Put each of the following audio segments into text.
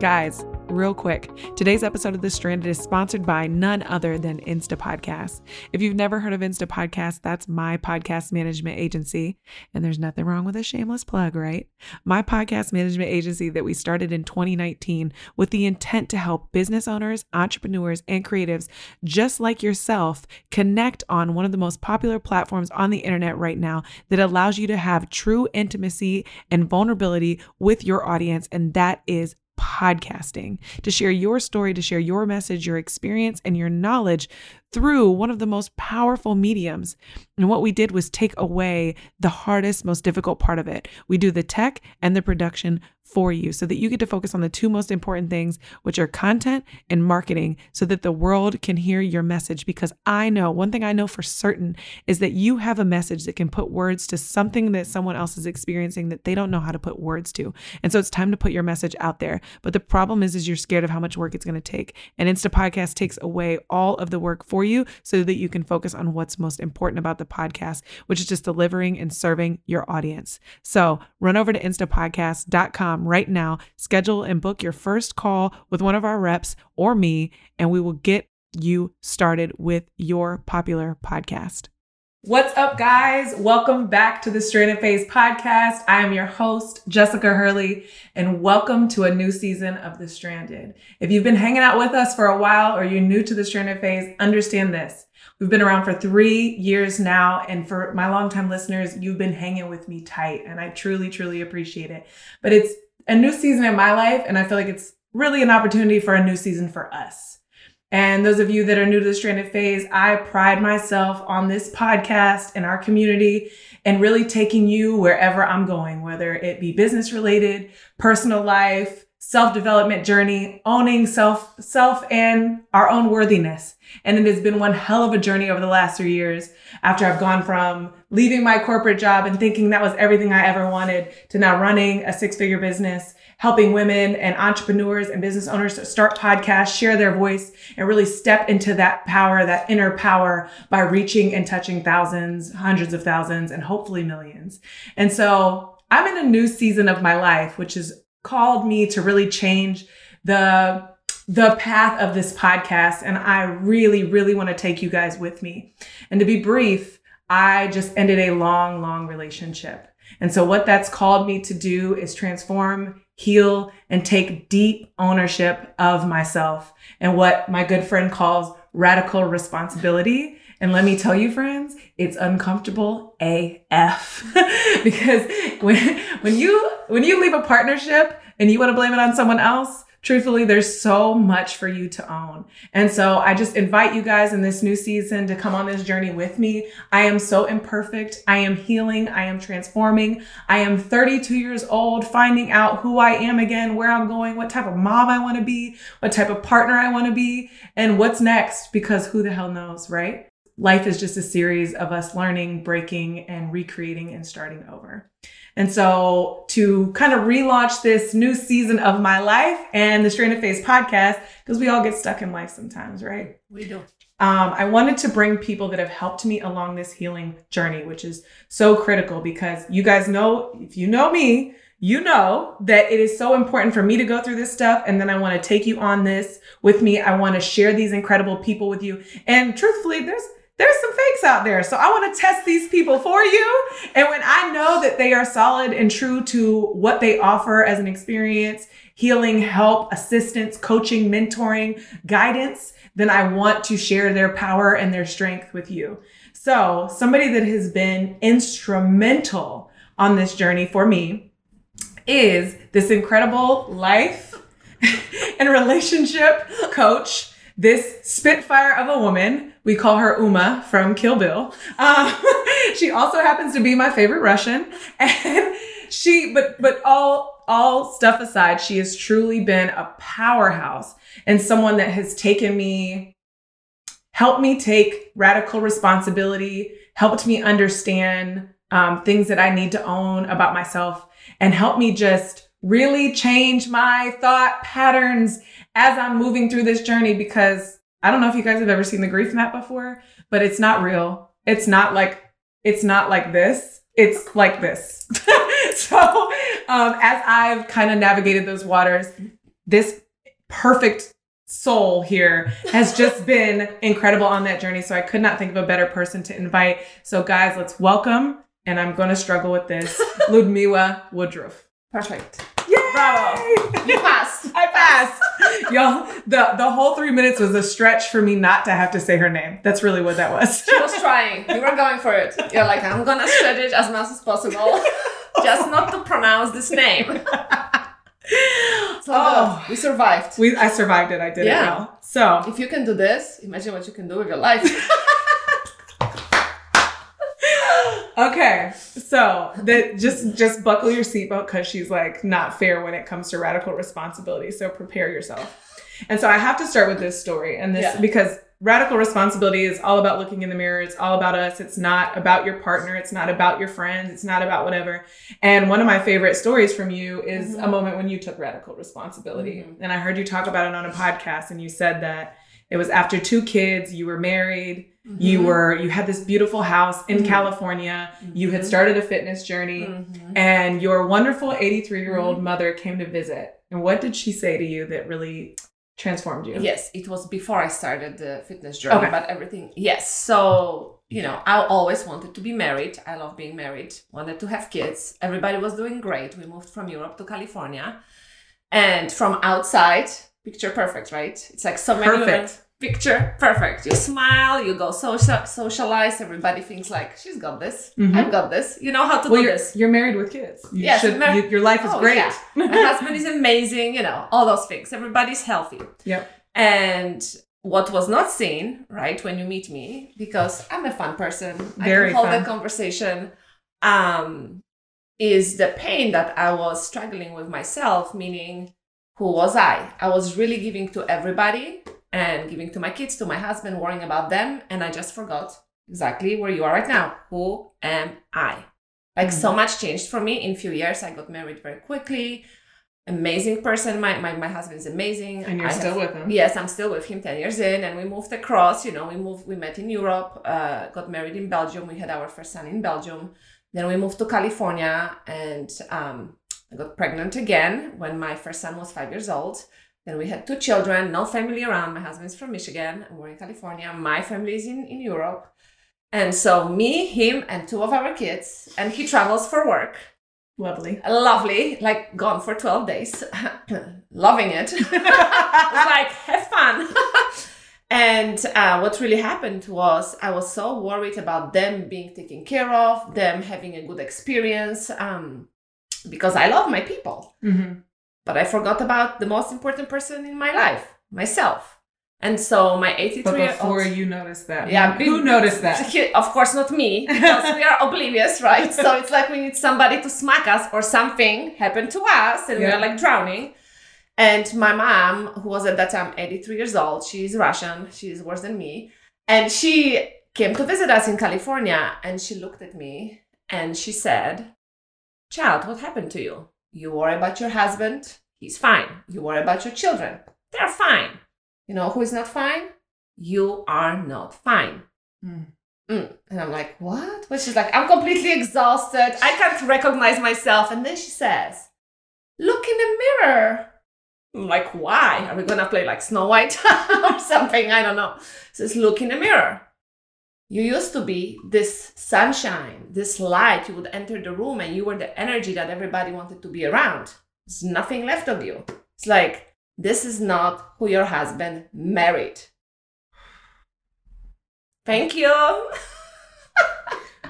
Guys, real quick, today's episode of The Stranded is sponsored by none other than Insta Podcast. If you've never heard of Insta Podcast, that's my podcast management agency. And there's nothing wrong with a shameless plug, right? My podcast management agency that we started in 2019 with the intent to help business owners, entrepreneurs, and creatives just like yourself connect on one of the most popular platforms on the internet right now that allows you to have true intimacy and vulnerability with your audience. And that is podcasting, to share your story, to share your message, your experience, and your knowledge through one of the most powerful mediums. And what we did was take away the hardest, most difficult part of it. We do the tech and the production for you so that you get to focus on the two most important things, which are content and marketing, so that the world can hear your message. Because I know one thing I know for certain is that you have a message that can put words to something that someone else is experiencing that they don't know how to put words to. And so it's time to put your message out there. But the problem is, is you're scared of how much work it's going to take. And Insta Podcast takes away all of the work for you so that you can focus on what's most important about the podcast, which is just delivering and serving your audience. So run over to instapodcast.com right now. Schedule and book your first call with one of our reps or me, and we will get you started with your popular podcast. What's up, guys? Welcome back to the Stranded Phase podcast. I am your host, Jessica Hurley, and welcome to a new season of The Stranded. If you've been hanging out with us for a while or you're new to the Stranded Phase, understand this. We've been around for three years now, and for my longtime listeners, you've been hanging with me tight, and I truly, truly appreciate it. But it's a new season in my life, and I feel like it's really an opportunity for a new season for us. And those of you that are new to the stranded phase, I pride myself on this podcast and our community and really taking you wherever I'm going, whether it be business related, personal life, self-development journey, owning self, self and our own worthiness. And it has been one hell of a journey over the last three years after I've gone from leaving my corporate job and thinking that was everything I ever wanted to now running a six figure business, helping women and entrepreneurs and business owners start podcasts, share their voice, and really step into that power, that inner power by reaching and touching thousands, hundreds of thousands, and hopefully millions. And so I'm in a new season of my life, which has called me to really change the the path of this podcast. And I really, really want to take you guys with me. And to be brief, I just ended a long, long relationship. And so what that's called me to do is transform, heal, and take deep ownership of myself and what my good friend calls radical responsibility. And let me tell you, friends, it's uncomfortable AF because when, when you, when you leave a partnership and you want to blame it on someone else, truthfully, there's so much for you to own. And so I just invite you guys in this new season to come on this journey with me. I am so imperfect. I am healing. I am transforming. I am 32 years old, finding out who I am again, where I'm going, what type of mom I want to be, what type of partner I want to be, and what's next, because who the hell knows, right? Life is just a series of us learning, breaking, and recreating and starting over. And so to kind of relaunch this new season of my life and the Stranded Phase podcast, because we all get stuck in life sometimes, right? We do. Um, I wanted to bring people that have helped me along this healing journey, which is so critical because you guys know, if you know me, you know that it is so important for me to go through this stuff. And then I want to take you on this with me. I want to share these incredible people with you. And truthfully, there's there's some fakes out there. So I want to test these people for you. And when I know that they are solid and true to what they offer as an experience, healing, help, assistance, coaching, mentoring, guidance, then I want to share their power and their strength with you. So somebody that has been instrumental on this journey for me is this incredible life and relationship coach, this spitfire of a woman we call her Uma from Kill Bill. Um, she also happens to be my favorite Russian. And she but but all all stuff aside, she has truly been a powerhouse and someone that has taken me helped me take radical responsibility, helped me understand um, things that I need to own about myself, and helped me just really change my thought patterns as I'm moving through this journey because I don't know if you guys have ever seen the grief map before, but it's not real. It's not like it's not like this. It's like this. so um, as I've kind of navigated those waters, this perfect soul here has just been incredible on that journey. So I could not think of a better person to invite. So guys, let's welcome, and I'm going to struggle with this, Ludmila Woodruff. Perfect. Bravo. You passed. I passed. Y'all, the, the whole three minutes was a stretch for me not to have to say her name. That's really what that was. She was trying. You were going for it. You're like, I'm gonna stretch it as much as possible, just not to pronounce this name. So Oh. good. we survived. We, I survived it. I did Yeah. it well. So, If you can do this, imagine what you can do with your life. okay. So, that just just buckle your seatbelt because she's like not fair when it comes to radical responsibility. So, prepare yourself. And so, I have to start with this story and this Yeah. because radical responsibility is all about looking in the mirror. It's all about us. It's not about your partner. It's not about your friends. It's not about whatever. And one of my favorite stories from you is a Mhm. moment when you took radical responsibility. Mhm. And I heard you talk about it on a podcast, and you said that it was after two kids, you were married, you Mhm. were you had this beautiful house in Mhm. California, you had Mhm. started a fitness journey, Mhm. and your wonderful 83 year old Mhm. mother came to visit. And what did she say to you that really transformed you? Yes, it was before I started the fitness journey, Okay. but everything. Yes, so you know, I always wanted to be married. I love being married. Wanted to have kids. Everybody was doing great. We moved from Europe to California, and from outside, picture perfect, right? It's like so many women. Perfect. Picture perfect. You smile. You go social socialize. Everybody thinks like she's got this. Mhm. I've got this. You know how to Well, do you're, this. you're married with kids. You Yes, should, mar- you, your life is Oh, great. yeah. My husband is amazing, you know, all those things. Everybody's healthy. Yep. And what was not seen, right, when you meet me, because I'm a fun person, Very I can hold fun. a conversation, um, is the pain that I was struggling with myself, meaning who was I? I was really giving to everybody and giving to my kids, to my husband, worrying about them, and I just forgot exactly where you are right now. Who am I? Like so much changed for me in few years. I got married very quickly. Amazing person. My my, my husband is amazing. And you're I still have- with him. Yes, I'm still with him 10 years in, and we moved across. You know, we moved, we met in Europe, uh, got married in Belgium. We had our first son in Belgium. Then we moved to California, and um, I got pregnant again when my first son was five years old. Then we had two children, no family around. My husband's from Michigan, we're in California. My family is in, in Europe. And so, me, him, and two of our kids, and he travels for work Lovely. lovely, like gone for 12 days, loving it. like, have fun. and uh, what really happened was I was so worried about them being taken care of, them having a good experience, um, because I love my people. hmm But I forgot about the most important person in my life, myself. And so my 83 But before old. you noticed that, Yeah, who noticed that? Of course, not me, because we are oblivious, right? So it's like we need somebody to smack us, or something happened to us, and Yeah. we're like drowning. And my mom, who was at that time 83 years old, she's Russian, she's worse than me, and she came to visit us in California, and she looked at me and she said, "Child, what happened to you? You worry about your husband, he's fine. You worry about your children, they're fine. You know who is not fine? You are not fine." Mm. Mm. And I'm like, what? But she's like, I'm completely exhausted. I can't recognize myself. And then she says, look in the mirror. I'm like, why? Are we gonna play like Snow White or something? I don't know. Says, look in the mirror. You used to be this sunshine, this light. You would enter the room and you were the energy that everybody wanted to be around. There's nothing left of you. It's like, this is not who your husband married. Thank you.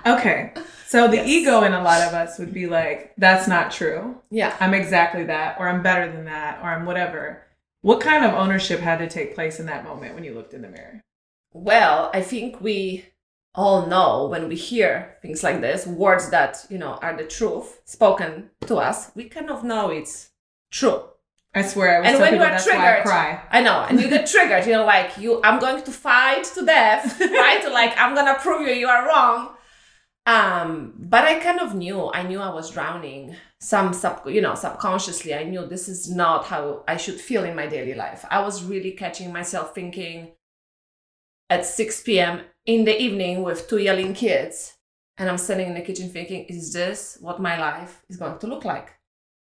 Okay. So the Yes. ego in a lot of us would be like, that's not true. Yeah. I'm exactly that, or I'm better than that, or I'm whatever. What kind of ownership had to take place in that moment when you looked in the mirror? Well, I think we all know when we hear things like this, words that, you know, are the truth spoken to us, we kind of know it's true. I swear, I was And when you are I triggered- cry. I know, and you get triggered, you know, like you, I'm going to fight to death, right? like I'm gonna prove you you are wrong. Um, but I kind of knew, I knew I was drowning. Some sub, you know, subconsciously, I knew this is not how I should feel in my daily life. I was really catching myself thinking at 6 p.m. in the evening with two yelling kids, and I'm sitting in the kitchen thinking, is this what my life is going to look like?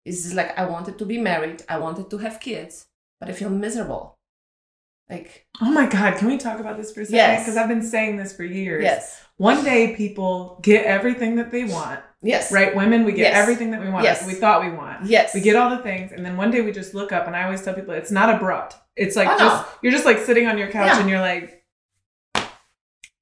Is this like I wanted to be married, I wanted to have kids, but I feel miserable. Like, Oh my God, can we talk about this for a second? Yes. Because I've been saying this for years. yes, One day people get everything that they want, yes, right? Women, we get Yes. everything that we want, Yes. we thought we want. yes. We get all the things, and then one day we just look up, and I always tell people it's not abrupt. It's like Oh, no. just you're just like sitting on your couch, Yeah. and you're like,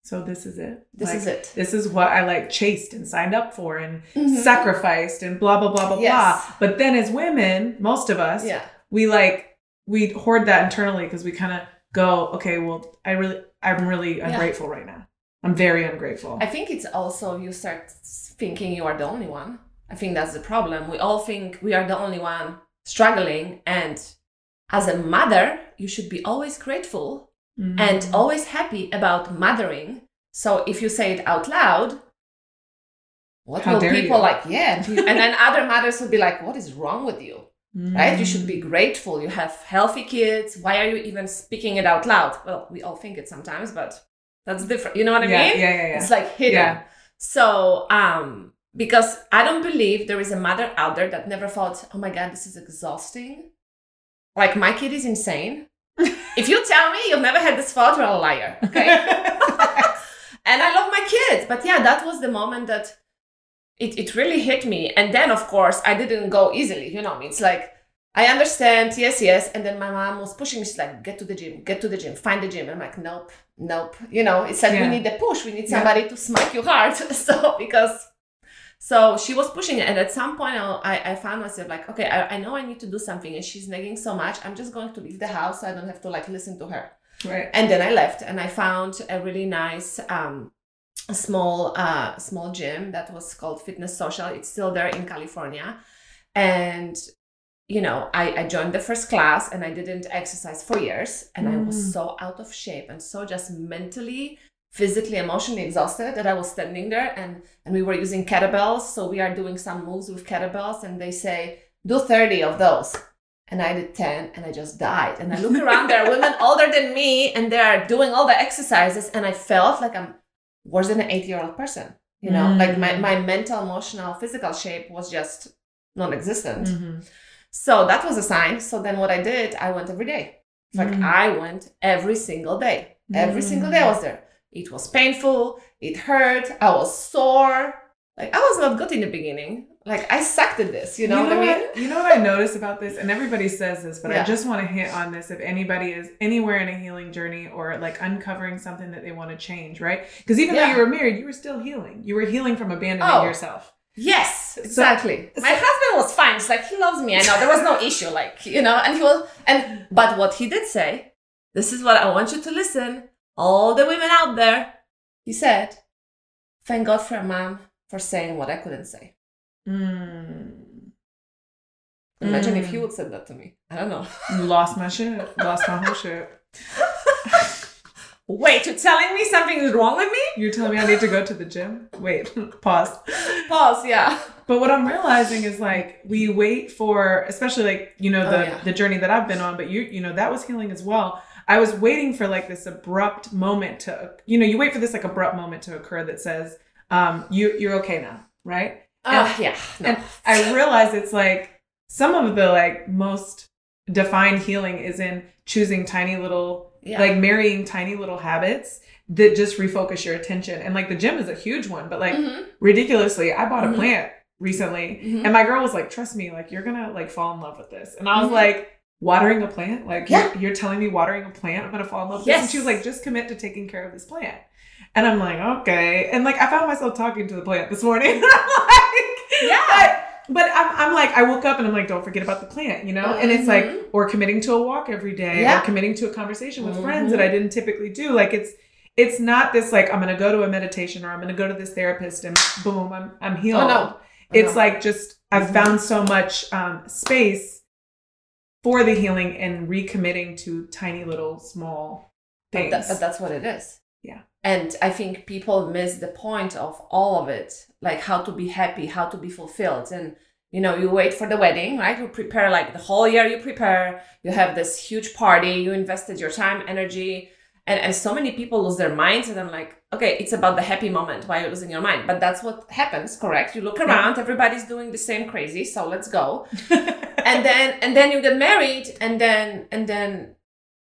so this is it. This Like, is it. This is what I like chased and signed up for and Mhm. sacrificed and blah blah blah blah Yes. blah. But then as women, most of us, Yeah, we like we hoard that internally because we kind of go, okay, well, I really, I'm really Yeah. ungrateful right now. I'm very ungrateful. I think it's also you start thinking you are the only one. I think that's the problem. We all think we are the only one struggling, and as a mother, you should be always grateful Mhm. and always happy about mothering. So if you say it out loud, what How will people you. like? Yeah, and then other mothers will be like, "What is wrong with you?" Right? You should be grateful. You have healthy kids. Why are you even speaking it out loud? Well, we all think it sometimes, but that's different. You know what I yeah, mean? yeah, yeah, yeah. It's like hidden. Yeah. So, um, because I don't believe there is a mother out there that never thought, oh my God, this is exhausting. Like, my kid is insane. If you tell me you've never had this thought, you're a liar. Okay. and I love my kids. But yeah, that was the moment that it, it really hit me. And then, of course, I didn't go easily. You know, it's like, I understand, yes, yes. And then my mom was pushing me. She's like, get to the gym, get to the gym, find the gym. I'm like, nope, nope. You know, it's like Yeah. we need the push. We need Yeah. somebody to smack you hard. so, because, so she was pushing it. And at some point, I, I- I found myself like, okay, I, I know I need to do something. And she's nagging so much. I'm just going to leave the house so I don't have to like listen to her. right. And then I left and I found a really nice, um, small, uh, small gym that was called Fitness Social. It's still there in California. And, you know, I, I joined the first class and I didn't exercise for years. And I Mm. was so out of shape and so just mentally, physically, emotionally exhausted that I was standing there and, and we were using kettlebells. So we are doing some moves with kettlebells and they say, do 30 of those. And I did 10 and I just died. And I look around, there are women older than me and they are doing all the exercises. And I felt like I'm worse than an 80 year old person. You know, Mm. like my, my mental, emotional, physical shape was just non existent. Mhm. So that was a sign. So then what I did, I went every day. Like Mm. I went every single day. Every single day I was there. It was painful. It hurt. I was sore. Like I was not good in the beginning. Like I sucked at this. You know, what I mean? What, you know what I noticed about this, and everybody says this, but I just want to hit on this if anybody is anywhere in a healing journey or like uncovering something that they want to change, right? Because even though you were married, you were still healing. You were healing from abandoning Oh. yourself. Yes, exactly. so- My husband was fine. It's like he loves me. I know there was no issue. Like you know, and he was. And but what he did say, this is what I want you to listen. All the women out there, he said, "Thank God for a mom for saying what I couldn't say." Mm. Imagine if Mm. he would said that to me. I don't know. Lost my shit. Lost my whole shit. Wait, you're telling me something is wrong with me? You're telling me I need to go to the gym? Wait, pause. Pause. Yeah. But what I'm realizing is like we wait for, especially like you know Oh, the yeah. the journey that I've been on, but you you know that was healing as well. I was waiting for like this abrupt moment to, you know, you wait for this like abrupt moment to occur that says, um, you you're okay now, right? Uh, yeah. No. And I realize it's like some of the like most defined healing is in choosing tiny little yeah. like marrying tiny little habits that just refocus your attention. And like the gym is a huge one, but like Mhm. ridiculously, I bought a Mhm. plant recently Mhm. and my girl was like, trust me, like you're gonna like fall in love with this. And I was Mhm. like, watering a plant? Like Yeah. you're, you're telling me watering a plant, I'm gonna fall in love with this. And she was like, just commit to taking care of this plant. And I'm like, okay. And like I found myself talking to the plant this morning. Like, Yeah. But, but I'm, I'm like, I woke up and I'm like, don't forget about the plant, you know? And it's like, Mhm. or committing to a walk every day, Yeah. or committing to a conversation with Mhm. friends that I didn't typically do. Like it's it's not this like I'm gonna go to a meditation or I'm gonna go to this therapist and boom, I'm I'm healed. Oh, no. It's No. like just I've Mhm. found so much um, space for the healing and recommitting to tiny little small But, things. that- but that's what it is. Yeah. And I think people miss the point of all of it, like how to be happy, how to be fulfilled. And, you know, you wait for the wedding, right? You prepare like the whole year, you prepare, you have this huge party, you invested your time, energy. And, and so many people lose their minds. And I'm like, okay, it's about the happy moment while you're losing your mind. But that's what happens, correct? You look around, everybody's doing the same crazy. So let's go. and then and then you get married and then and then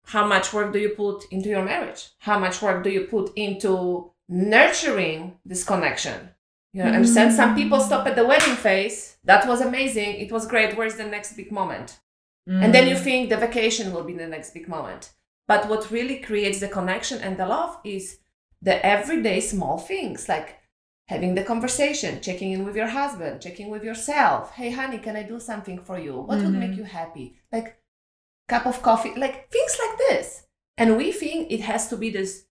how much work do you put into your marriage how much work do you put into nurturing this connection you know understand some people stop at the wedding phase that was amazing it was great where's the next big moment and then you Mm. think the vacation will be the next big moment but what really creates the connection and the love is the everyday small things like having the conversation checking in with your husband checking with yourself hey honey can i do something for you what would make Mhm. you happy like cup of coffee like things like this and we think it has to be this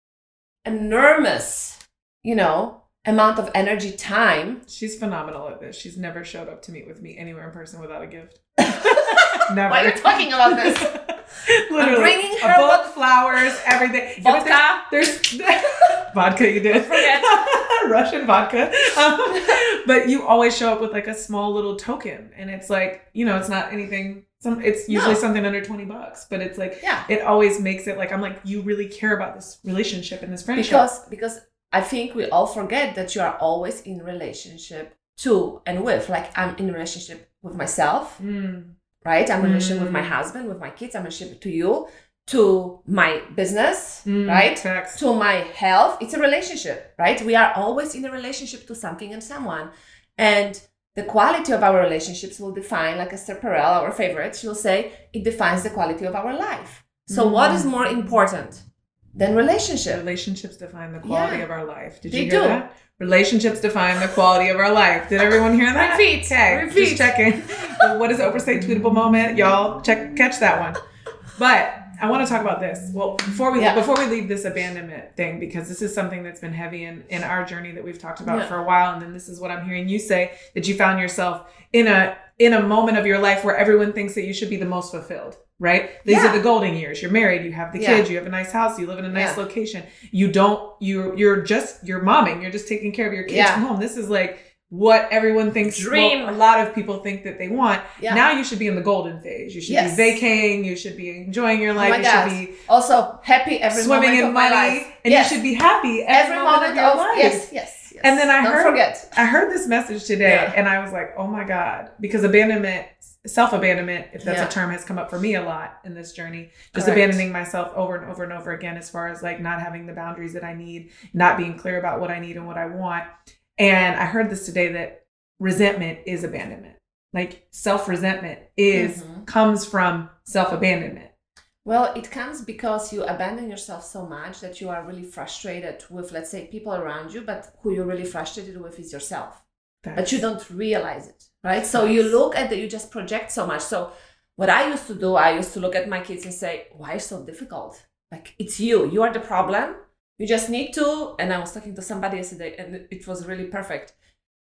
enormous you know amount of energy time She's phenomenal at this. She's never showed up to meet with me anywhere in person without a gift. never. why are you talking about this Literally, bringing a her book, what- flowers, everything. Yeah, vodka There's, there's vodka. You did forget. Russian vodka. Um, but you always show up with like a small little token, and it's like you know, it's not anything. Some it's usually No. something under twenty bucks, but it's like yeah it always makes it like I'm like you really care about this relationship and this friendship. because because i think we all forget that you are always in relationship to and with like i'm in relationship with myself Mm. Right i'm in relationship with my Mm. husband with my kids i'm in relationship to you to my business Mm. right Facts. to my health it's a relationship right we are always in a relationship to something and someone and the quality of our relationships will define like esther perel our favorite she will say it defines the quality of our life so what is Mm. more important than relationship Relationships define the quality Yeah. of our life. Did They you hear do. that? Relationships define the quality of our life. Did everyone hear that? Repeat. Okay, Repeat. just checking. What does Oprah say? Tweetable moment. Y'all check catch that one. But I want to talk about this. Well, before we Yeah. before we leave this abandonment thing, because this is something that's been heavy in in our journey that we've talked about Yeah. for a while, and then this is what I'm hearing you say that you found yourself in a in a moment of your life where everyone thinks that you should be the most fulfilled. Right? These Yeah. are the golden years. You're married. You have the Yeah. kids. You have a nice house. You live in a nice Yeah. location. You don't. You you're just you're momming. You're just taking care of your kids from home. This is like what everyone thinks. well, Dream. a lot of people think that they want. Yeah. Now you should be in the golden phase. You should Yes. be vacating. You should be enjoying your Oh life. my you should be Also, happy every swimming moment in of my money, life. and yes. you should be happy every, every moment, of your life. yes, yes, yes. And then I Don't heard- forget. I heard this message today, Yeah. and I was like, "Oh my god!" Because abandonment, self abandonment, if that's Yeah. a term, has come up for me a lot in this journey. Just Correct. abandoning myself over and over and over again, as far as like not having the boundaries that I need, not being clear about what I need and what I want. And I heard this today that resentment is abandonment. Like self resentment is Mhm. comes from self abandonment. Well, it comes because you abandon yourself so much that you are really frustrated with, let's say, people around you, but who you're really frustrated with is yourself. But you don't realize it, right? So you look at that, you just project so much. So what I used to do, I used to look at my kids and say, why is so difficult? Like it's you, you are the problem. You just need to. And I was talking to somebody yesterday, and it was really perfect.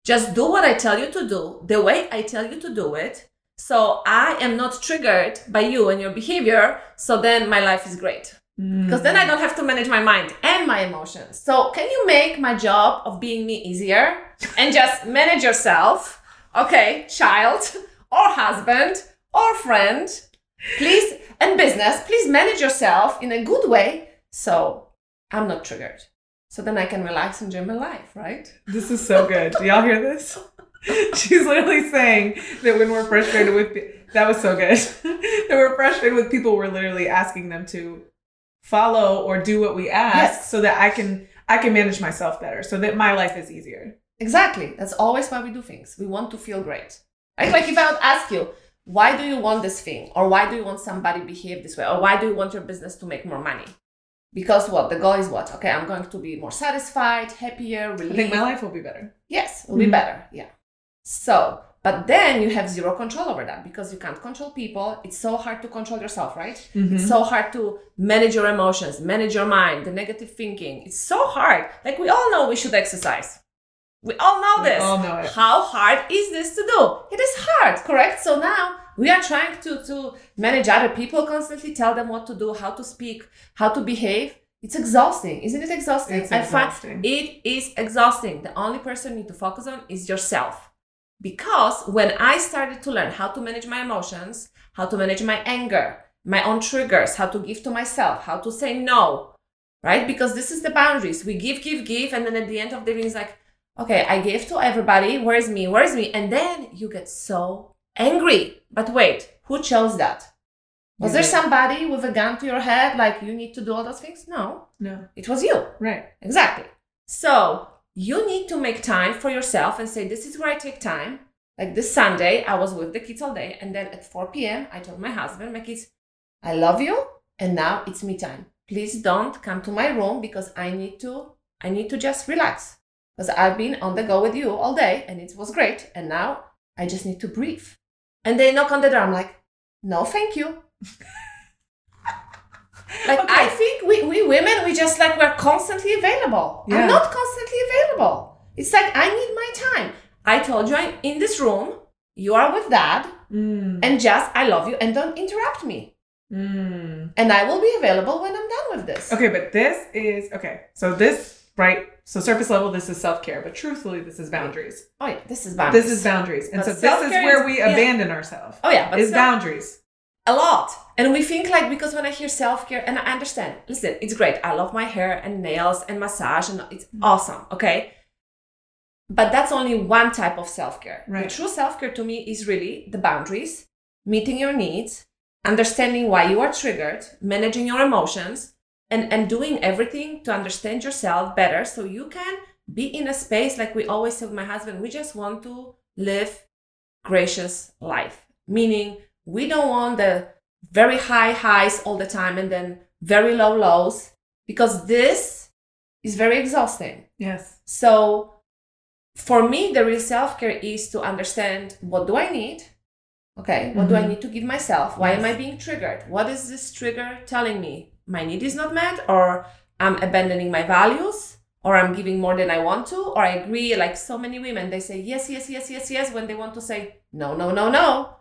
Just do what I tell you to do, the way I tell you to do it. So I am not triggered by you and your behavior. So then my life is great because then I don't have to manage my mind and my emotions. So can you make my job of being me easier and just manage yourself? Okay, child or husband or friend, please, and business, please manage yourself in a good way so I'm not triggered. So then I can relax and enjoy my life, right? This is so good. Do y'all hear this? She's literally saying that when we're frustrated with that was so good. that we're frustrated with people, we're literally asking them to follow or do what we ask Yes. so that I can I can manage myself better, so that my life is easier. Exactly. That's always why we do things. We want to feel great. Right? Like if I would ask you, why do you want this thing? Or why do you want somebody behave this way? Or why do you want your business to make more money? Because what? The goal is what? Okay, I'm going to be more satisfied, happier, relieved. I think my life will be better. Yes, it'll be Mhm. better. Yeah. So But then you have zero control over that because you can't control people. It's so hard to control yourself, right? Mm-hmm. It's so hard to manage your emotions, manage your mind, the negative thinking. It's so hard. Like we all know we should exercise. We all know We this. all know it. How hard is this to do? It is hard, correct? So now we are trying to to manage other people constantly, tell them what to do, how to speak, how to behave. It's exhausting, isn't it exhausting? It's I find exhausting. it is exhausting. The only person you need to focus on is yourself. Because when I started to learn how to manage my emotions, how to manage my anger, my own triggers, how to give to myself, how to say no, right? Because this is the boundaries. We give, give, give, and then at the end of the day, it's like, okay, I gave to everybody. Where's me? Where's me? And then you get so angry. But wait, who chose that? Was You there somebody with a gun to your head, like you need to do all those things? No, No. it was you. Right. Exactly. So you need to make time for yourself and say, This is where I take time. Like this Sunday, I was with the kids all day. And then at 4 p.m., I told my husband, My kids, I love you. And now it's me time. Please don't come to my room because I need to, I need to just relax. Because I've been on the go with you all day and it was great. And now I just need to breathe. And they knock on the door. I'm like, no, thank you. like Okay. I think we, we women, we just like we're constantly available. Yeah. I'm not constantly available. It's like I need my time. I told you I'm in this room. You are with dad, Mm. and just I love you, and don't interrupt me. Mm. And I will be available when I'm done with this. Okay, but this is okay. So this right. So surface level, this is self care, but truthfully, this is boundaries. Oh yeah, this is boundaries. This is boundaries, and But so this is self-care where is- we yeah. abandon ourselves. Oh yeah, but is self- boundaries. A lot. And we think like because when I hear self care, and I understand, listen, it's great. I love my hair and nails and massage, and it's Mm-hmm. awesome. Okay. But that's only one type of self care. Right. The true self care to me is really the boundaries, meeting your needs, understanding why you are triggered, managing your emotions, and, and doing everything to understand yourself better so you can be in a space like we always say with my husband, we just want to live gracious life. Meaning we don't want the very high highs all the time and then very low lows because this is very exhausting. Yes. So for me, the real self care is to understand what do I need? Okay, what do I Mhm. need to give myself? Why am I being triggered? What is this trigger telling me? My need is not met, or I'm abandoning my values, or I'm giving more than I want to, or I agree. Like so many women, they say yes, yes, yes, yes, yes when they want to say no, no, no, no.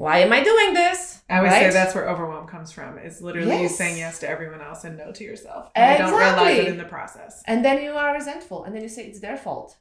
Why am I doing this? I would say that's where overwhelm comes from. Is literally you saying yes to everyone else and no to yourself. And you don't realize it in the process. And then you are resentful, and then you say it's their fault.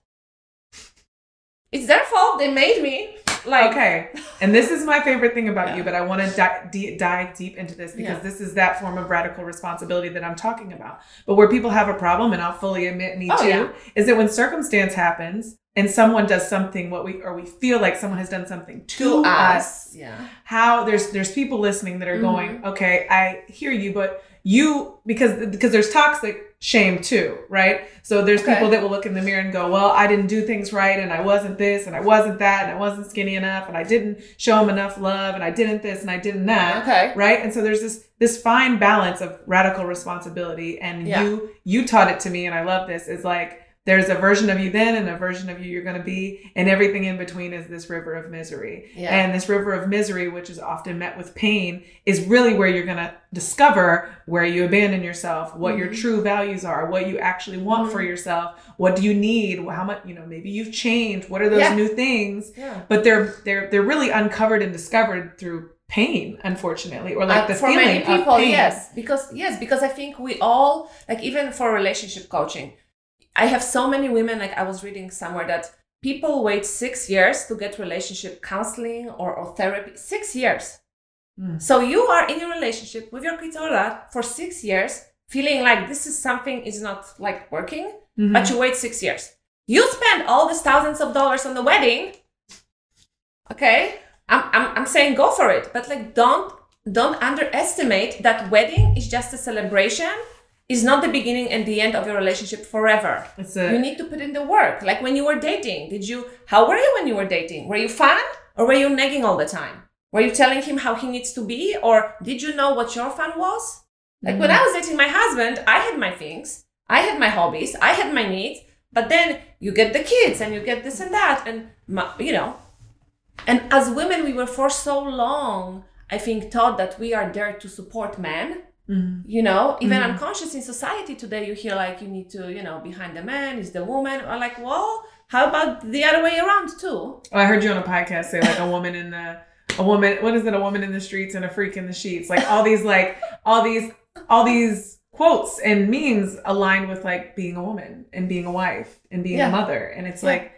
It's their fault. They made me. Like okay, and this is my favorite thing about Yeah. you, but I want to di- de- dive deep into this because Yeah. this is that form of radical responsibility that I'm talking about. But where people have a problem, and I'll fully admit me Oh, too, yeah. is that when circumstance happens and someone does something, what we or we feel like someone has done something to, to us, us. Yeah. how there's there's people listening that are going, Mm-hmm. okay, I hear you, but you because because there's toxic shame too, right? So there's Okay. people that will look in the mirror and go, well, I didn't do things right, and I wasn't this, and I wasn't that, and I wasn't skinny enough, and I didn't show them enough love, and I didn't this, and I didn't that, Okay. right? And so there's this this fine balance of radical responsibility, and Yeah. you you taught it to me, and I love this. Is like there's a version of you then and a version of you you're going to be and everything in between is this river of misery Yeah. and this river of misery which is often met with pain is really where you're going to discover where you abandon yourself what your Mhm. true values are what you actually want for Mhm. yourself what do you need how much you know maybe you've changed what are those Yeah. new things Yeah. but they're they're they're really uncovered and discovered through pain unfortunately or like Uh, the for feeling many people, of pain. yes, because yes, because I think we all like even for relationship coaching, I have so many women. Like I was reading somewhere that people wait six years to get relationship counseling or, or therapy. Six years. Mm. So you are in a relationship with your kids or that for six years, feeling like this is something is not like working, Mhm. but you wait six years. You spend all these thousands of dollars on the wedding. Okay, I'm, I'm, I'm saying go for it, but like don't don't underestimate that wedding is just a celebration. Is not the beginning and the end of your relationship forever. it's a You need to put in the work. Like when you were dating, did you? How were you when you were dating? Were you fun or were you nagging all the time? Were you telling him how he needs to be, or did you know what your fun was? Like when mm-hmm. I was dating my husband, I had my things, I had my hobbies, I had my needs, but then you get the kids and you get this and that, and my, you know, And as women, we were for so long, I think, taught that we are there to support men. Mhm. You know, even Mhm. unconscious in society today, you hear like you need to, you know, behind the man is the woman. Or like, well, how about the other way around too? I heard you on a podcast say like a woman in the a woman what is it a woman in the streets and a freak in the sheets like all these like all these all these quotes and memes aligned with like being a woman and being a wife and being Yeah. a mother and it's Yeah. like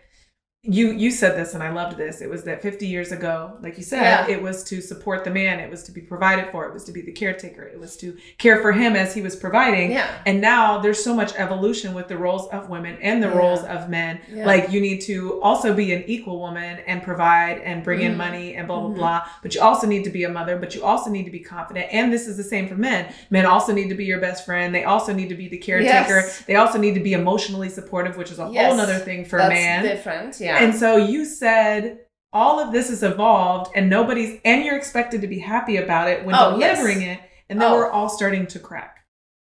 you you said this and I loved this it was that 50 years ago like you said Yeah. it was to support the man it was to be provided for it was to be the caretaker it was to care for him as he was providing Yeah. and now there's so much evolution with the roles of women and the Yeah. roles of men Yeah. like you need to also be an equal woman and provide and bring in Mhm. money and blah blah Mhm. blah but you also need to be a mother but you also need to be confident and this is the same for men men also need to be your best friend they also need to be the caretaker Yes. they also need to be emotionally supportive which is a Yes. whole nother thing for a That's man different. Yeah. And so you said all of this is evolved and nobody's and you're expected to be happy about it when Oh, yes. delivering it and then Oh. we're all starting to crack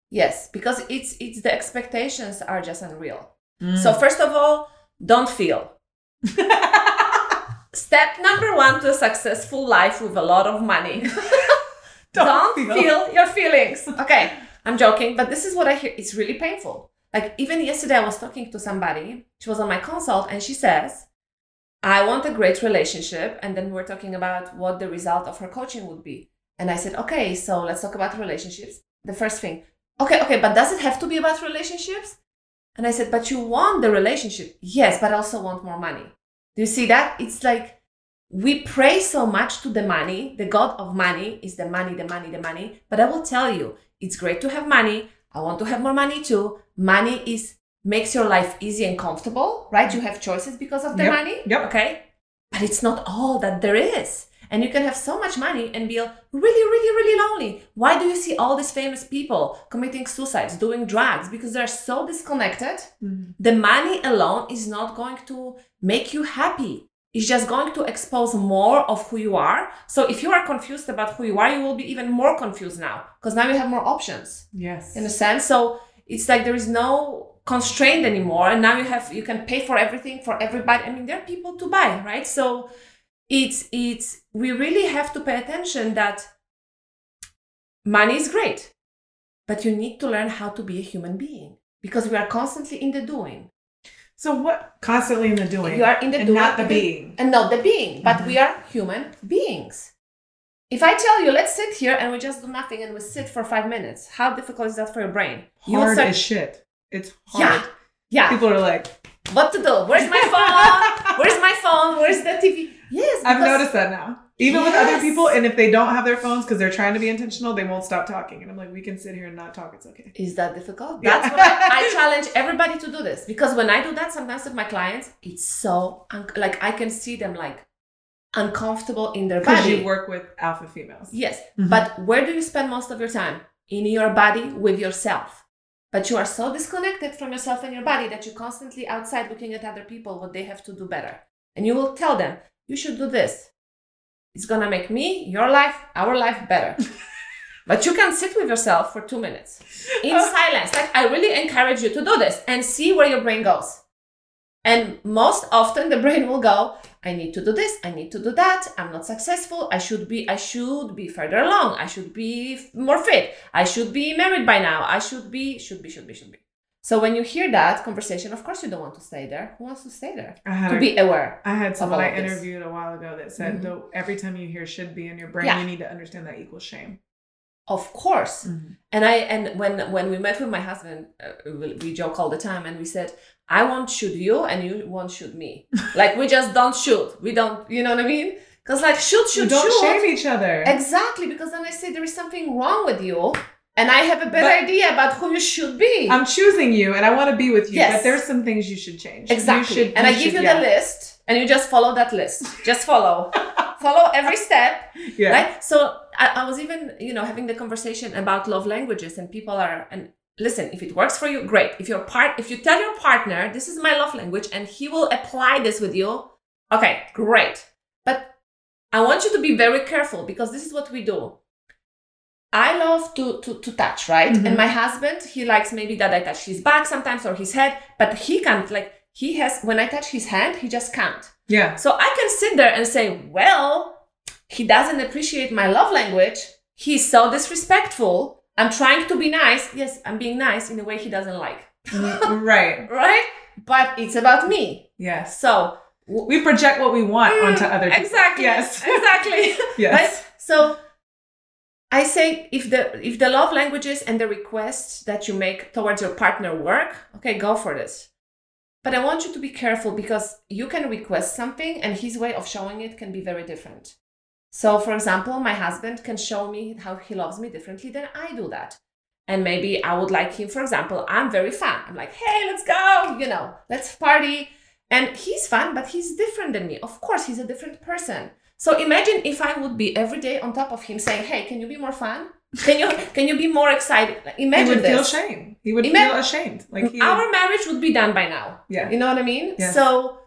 yes, because it's it's the expectations are just unreal. Mm. So first of all, don't feel. Step number one to a successful life with a lot of money. don't, feel. your feelings. Okay, I'm joking, but this is what I hear. It's really painful. Like even yesterday, I was talking to somebody. She was on my consult, and she says, "I want a great relationship." And then we we're talking about what the result of her coaching would be. And I said, "Okay, so let's talk about relationships." The first thing, okay, okay, but does it have to be about relationships? And I said, "But you want the relationship, yes, but also want more money." Do you see that? It's like we pray so much to the money. The God of money is the money, the money, the money. But I will tell you, it's great to have money. I want to have more money too. Money is makes your life easy and comfortable, right? You have choices because of the Yep, money. yep. Okay. But it's not all that there is. And you can have so much money and be really, really, really lonely. Why do you see all these famous people committing suicides, doing drugs? Because they're so disconnected Mhm. the money alone is not going to make you happy. It's just going to expose more of who you are. So if you are confused about who you are, you will be even more confused now because now you have more options. yes In a sense, so it's like there is no constraint anymore, and now you have you can pay for everything for everybody. I mean, there are people to buy, right? So it's it's we really have to pay attention that money is great, but you need to learn how to be a human being because we are constantly in the doing. So what constantly in the doing? You are in the and doing not the being. and not the being, but Mhm. we are human beings. If I tell you, let's sit here and we just do nothing and we sit for five minutes, how difficult is that for your brain? You Hard start- as shit. It's hard. yeah. yeah. People are like, what to do? Where's my phone? Where's my phone? Where's the TV? Yes, I've noticed that now. Even with other people, and if they don't have their phones because they're trying to be intentional, they won't stop talking. And I'm like, we can sit here and not talk. It's okay. Is that difficult? Yeah. That's what I, I challenge everybody to do this because when I do that, sometimes with my clients, it's so un- like I can see them like uncomfortable in their body. you work with alpha females. Yes, Mhm. but where do you spend most of your time? In your body with yourself. But you are so disconnected from yourself and your body that you're constantly outside looking at other people, what they have to do better. And you will tell them, you should do this. It's gonna make me, your life, our life better. but you can sit with yourself for two minutes in silence. Like, I really encourage you to do this and see where your brain goes. And most often the brain will go, I need to do this, I need to do that, I'm not successful, I should be, I should be further along, I should be more fit, I should be married by now, I should be, should be, should be, should be. So when you hear that conversation, of course you don't want to stay there. Who wants to stay there? I had, To a- be aware. I had someone I interviewed a while ago that said, Mhm. though, every time you hear should be in your brain, Yeah. you need to understand that equals shame. Of course. Mm-hmm. And I and when when we met with my husband, uh, we joke all the time, and we said, "I won't shoot you, and you won't shoot me." like we just don't shoot. We don't. You know what I mean? Because like shoot, You shoot, don't shoot. shame each other. Exactly, because then I say there is something wrong with you, and I have a better idea about who you should be. I'm choosing you and I want to be with you, Yes. but there's some things you should change. exactly. You should, and I you give should- you yeah. the list, and you just follow that list. Just follow, follow every step. Yeah. right so I, I was even you know having the conversation about love languages and people are and listen if it works for you great if your part if you tell your partner this is my love language and he will apply this with you okay great but i want you to be very careful because this is what we do i love to to, to touch right Mhm. and my husband he likes maybe that i touch his back sometimes or his head but he can't like he has when I touch his hand, he just can't. Yeah. So I can sit there and say, well, he doesn't appreciate my love language. He's so disrespectful. I'm trying to be nice. Yes, I'm being nice in a way he doesn't like. right. Right? But it's about me. Yes. So We project what we want onto other people. Mm, exactly. Yes. Exactly. Yes. Right? So I say if the if the love languages and the requests that you make towards your partner work, okay, go for this. But I want you to be careful because you can request something and his way of showing it can be very different. So for example, my husband can show me how he loves me differently than I do that. And maybe I would like him, for example, I'm very fun. I'm like, hey, let's go, you know, let's party. And he's fun, but he's different than me. Of course, he's a different person. So imagine if I would be every day on top of him saying, "Hey, can you be more fun? Can you can you be more excited?" Like, He Imagine would feel shame. He would Ima- feel ashamed. Like he Our marriage would be done by now. yeah. You know what I mean? Yes. So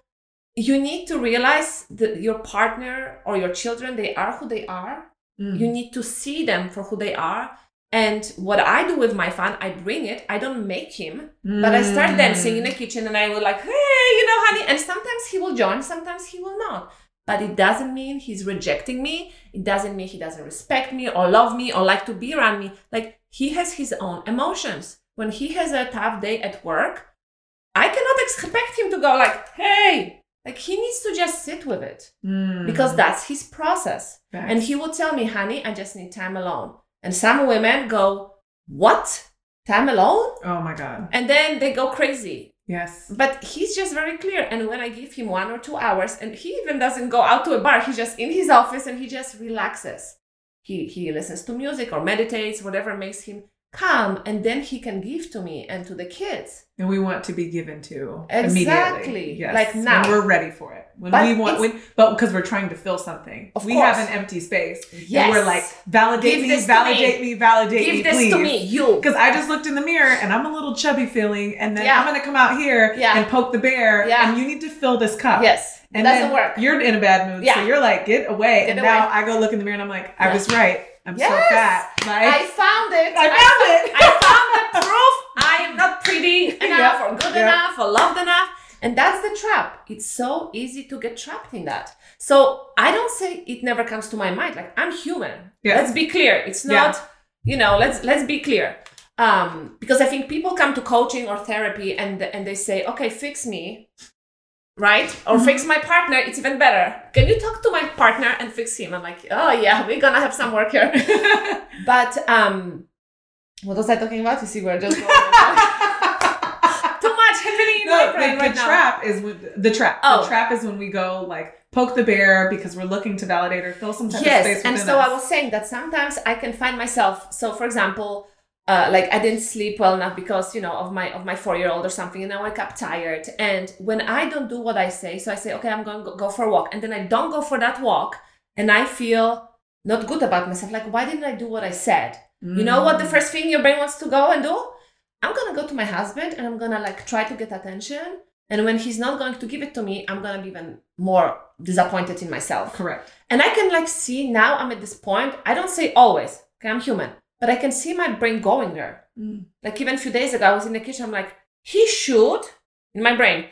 you need to realize that your partner or your children, they are who they are. Mm. You need to see them for who they are. And what I do with my fun, I bring it. I don't make him, but I start Mm. dancing in the kitchen and I will like, hey, you know, honey. And sometimes he will join, sometimes he will not. But it doesn't mean he's rejecting me. It doesn't mean he doesn't respect me or love me or like to be around me. Like he has his own emotions. When he has a tough day at work, I cannot expect him to go like, hey, like he needs to just sit with it Mm. because that's his process. Facts. And he will tell me, honey, I just need time alone. And some women go, what? Time alone? Oh my God. And then they go crazy. Yes. But he's just very clear. And when I give him one or two hours, and he even doesn't go out to a bar, he's just in his office and he just relaxes. He, he listens to music or meditates, whatever makes him calm. And then he can give to me and to the kids. And we want to be given to Exactly. immediately. Yes. Like When now. we're ready for it. When But we want, when, but because we're trying to fill something. We course. have an empty space. Yes. And we're like, validate me, validate me, validate Give me, this please. to me, you. Because I just looked in the mirror and I'm a little chubby feeling, and then Yeah. I'm gonna come out here Yeah. and poke the bear, Yeah. and you need to fill this cup. Yes. And it doesn't then work. You're in a bad mood, so you're like, get away. Get and now. I go look in the mirror and I'm like, I Yeah. was right. I'm so Yes. fat. I found it. I found it. I found the proof. I am not pretty enough Yeah. or good Yeah. enough or loved enough. And that's the trap. It's so easy to get trapped in that. So I don't say it never comes to my mind. Like I'm human. Yes. Let's be clear. It's not, you know, let's let's be clear. Um, because I think people come to coaching or therapy and and they say, okay, fix me. Right? Or Mm-hmm. fix my partner, it's even better. Can you talk to my partner and fix him? I'm like, oh yeah, we're gonna have some work here. But um, what was I talking about? You see, we're just too much happening in no, my brain the, right the now. trap is when, the trap. Oh. The trap is when we go like poke the bear because we're looking to validate or fill some type of Yes, space and so us. I was saying that sometimes I can find myself. So, for example, uh, like I didn't sleep well enough because you know of my of my four year old or something, and I wake up tired. And when I don't do what I say, so I say, okay, I'm going to go for a walk, and then I don't go for that walk, and I feel not good about myself. Like, why didn't I do what I said? You know what the Mm. first thing your brain wants to go and do? I'm gonna go to my husband and I'm gonna like try to get attention. And when he's not going to give it to me, I'm gonna be even more disappointed in myself. correct. And I can like see now I'm at this point. I don't say always, okay, I'm human, but I can see my brain going there. Mm. Like even a few days ago, I was in the kitchen, I'm like, he should, in my brain,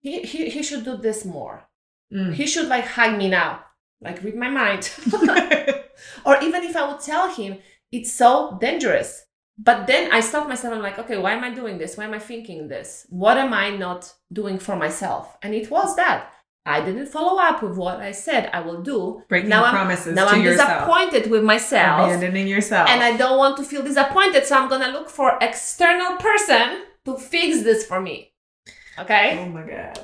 he, he, he should do this more. Mm. He should like hug me now, like read my mind. or even if I would tell him, it's so dangerous. But then I stop myself. I'm like, okay, why am I doing this? Why am I thinking this? What am I not doing for myself? And it was that I didn't follow up with what I said I will do. Breaking now I'm, now I'm yourself. disappointed with myself, Abandoning yourself. and I don't want to feel disappointed. So I'm gonna look for external person to fix this for me. Okay. Oh my god.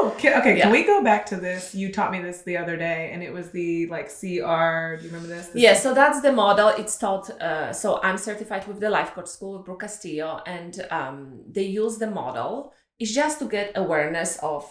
Woo! Can, okay, Yeah. can we go back to this? You taught me this the other day, and it was the like CR. Do you remember this? This- Yeah, so that's the model. It's taught. Uh, so I'm certified with the Life Coach School with Brooke Castillo, and um, they use the model. It's just to get awareness of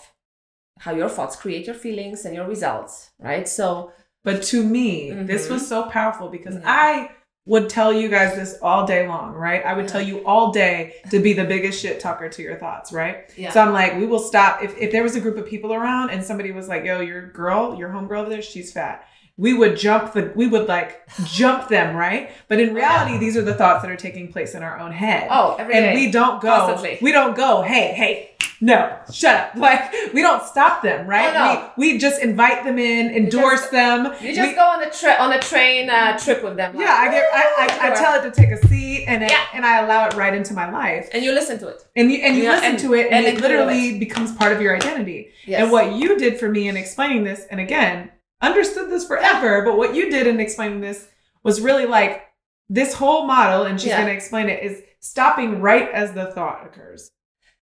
how your thoughts create your feelings and your results, right? So But to me, this Mhm. was so powerful because Yeah. I would tell you guys this all day long, right? I would Yeah. tell you all day to be the biggest shit talker to your thoughts, right? yeah, So I'm like, we will stop. If, if there was a group of people around and somebody was like, yo, your girl, your homegirl over there, she's fat. We would jump the, we would like jump them, right? But in reality, these are the thoughts that are taking place in our own head. oh, every and day. we don't go, Constantly. we don't go, hey, hey, No, shut up. Like we don't stop them, right? Oh, no. we, we just invite them in, endorse just- them. You just We- go on a trip on a train uh, trip with them. like, yeah, I get I, I, I tell it to take a seat and it, Yeah. and I allow it right into my life. and you listen to it. And you and you Yeah, listen and- to it and, and it literally becomes part of your identity. Yes. And what you did for me in explaining this, and again, understood this forever, but what you did in explaining this was really like this whole model, and she's Yeah. going to explain it, is stopping right as the thought occurs.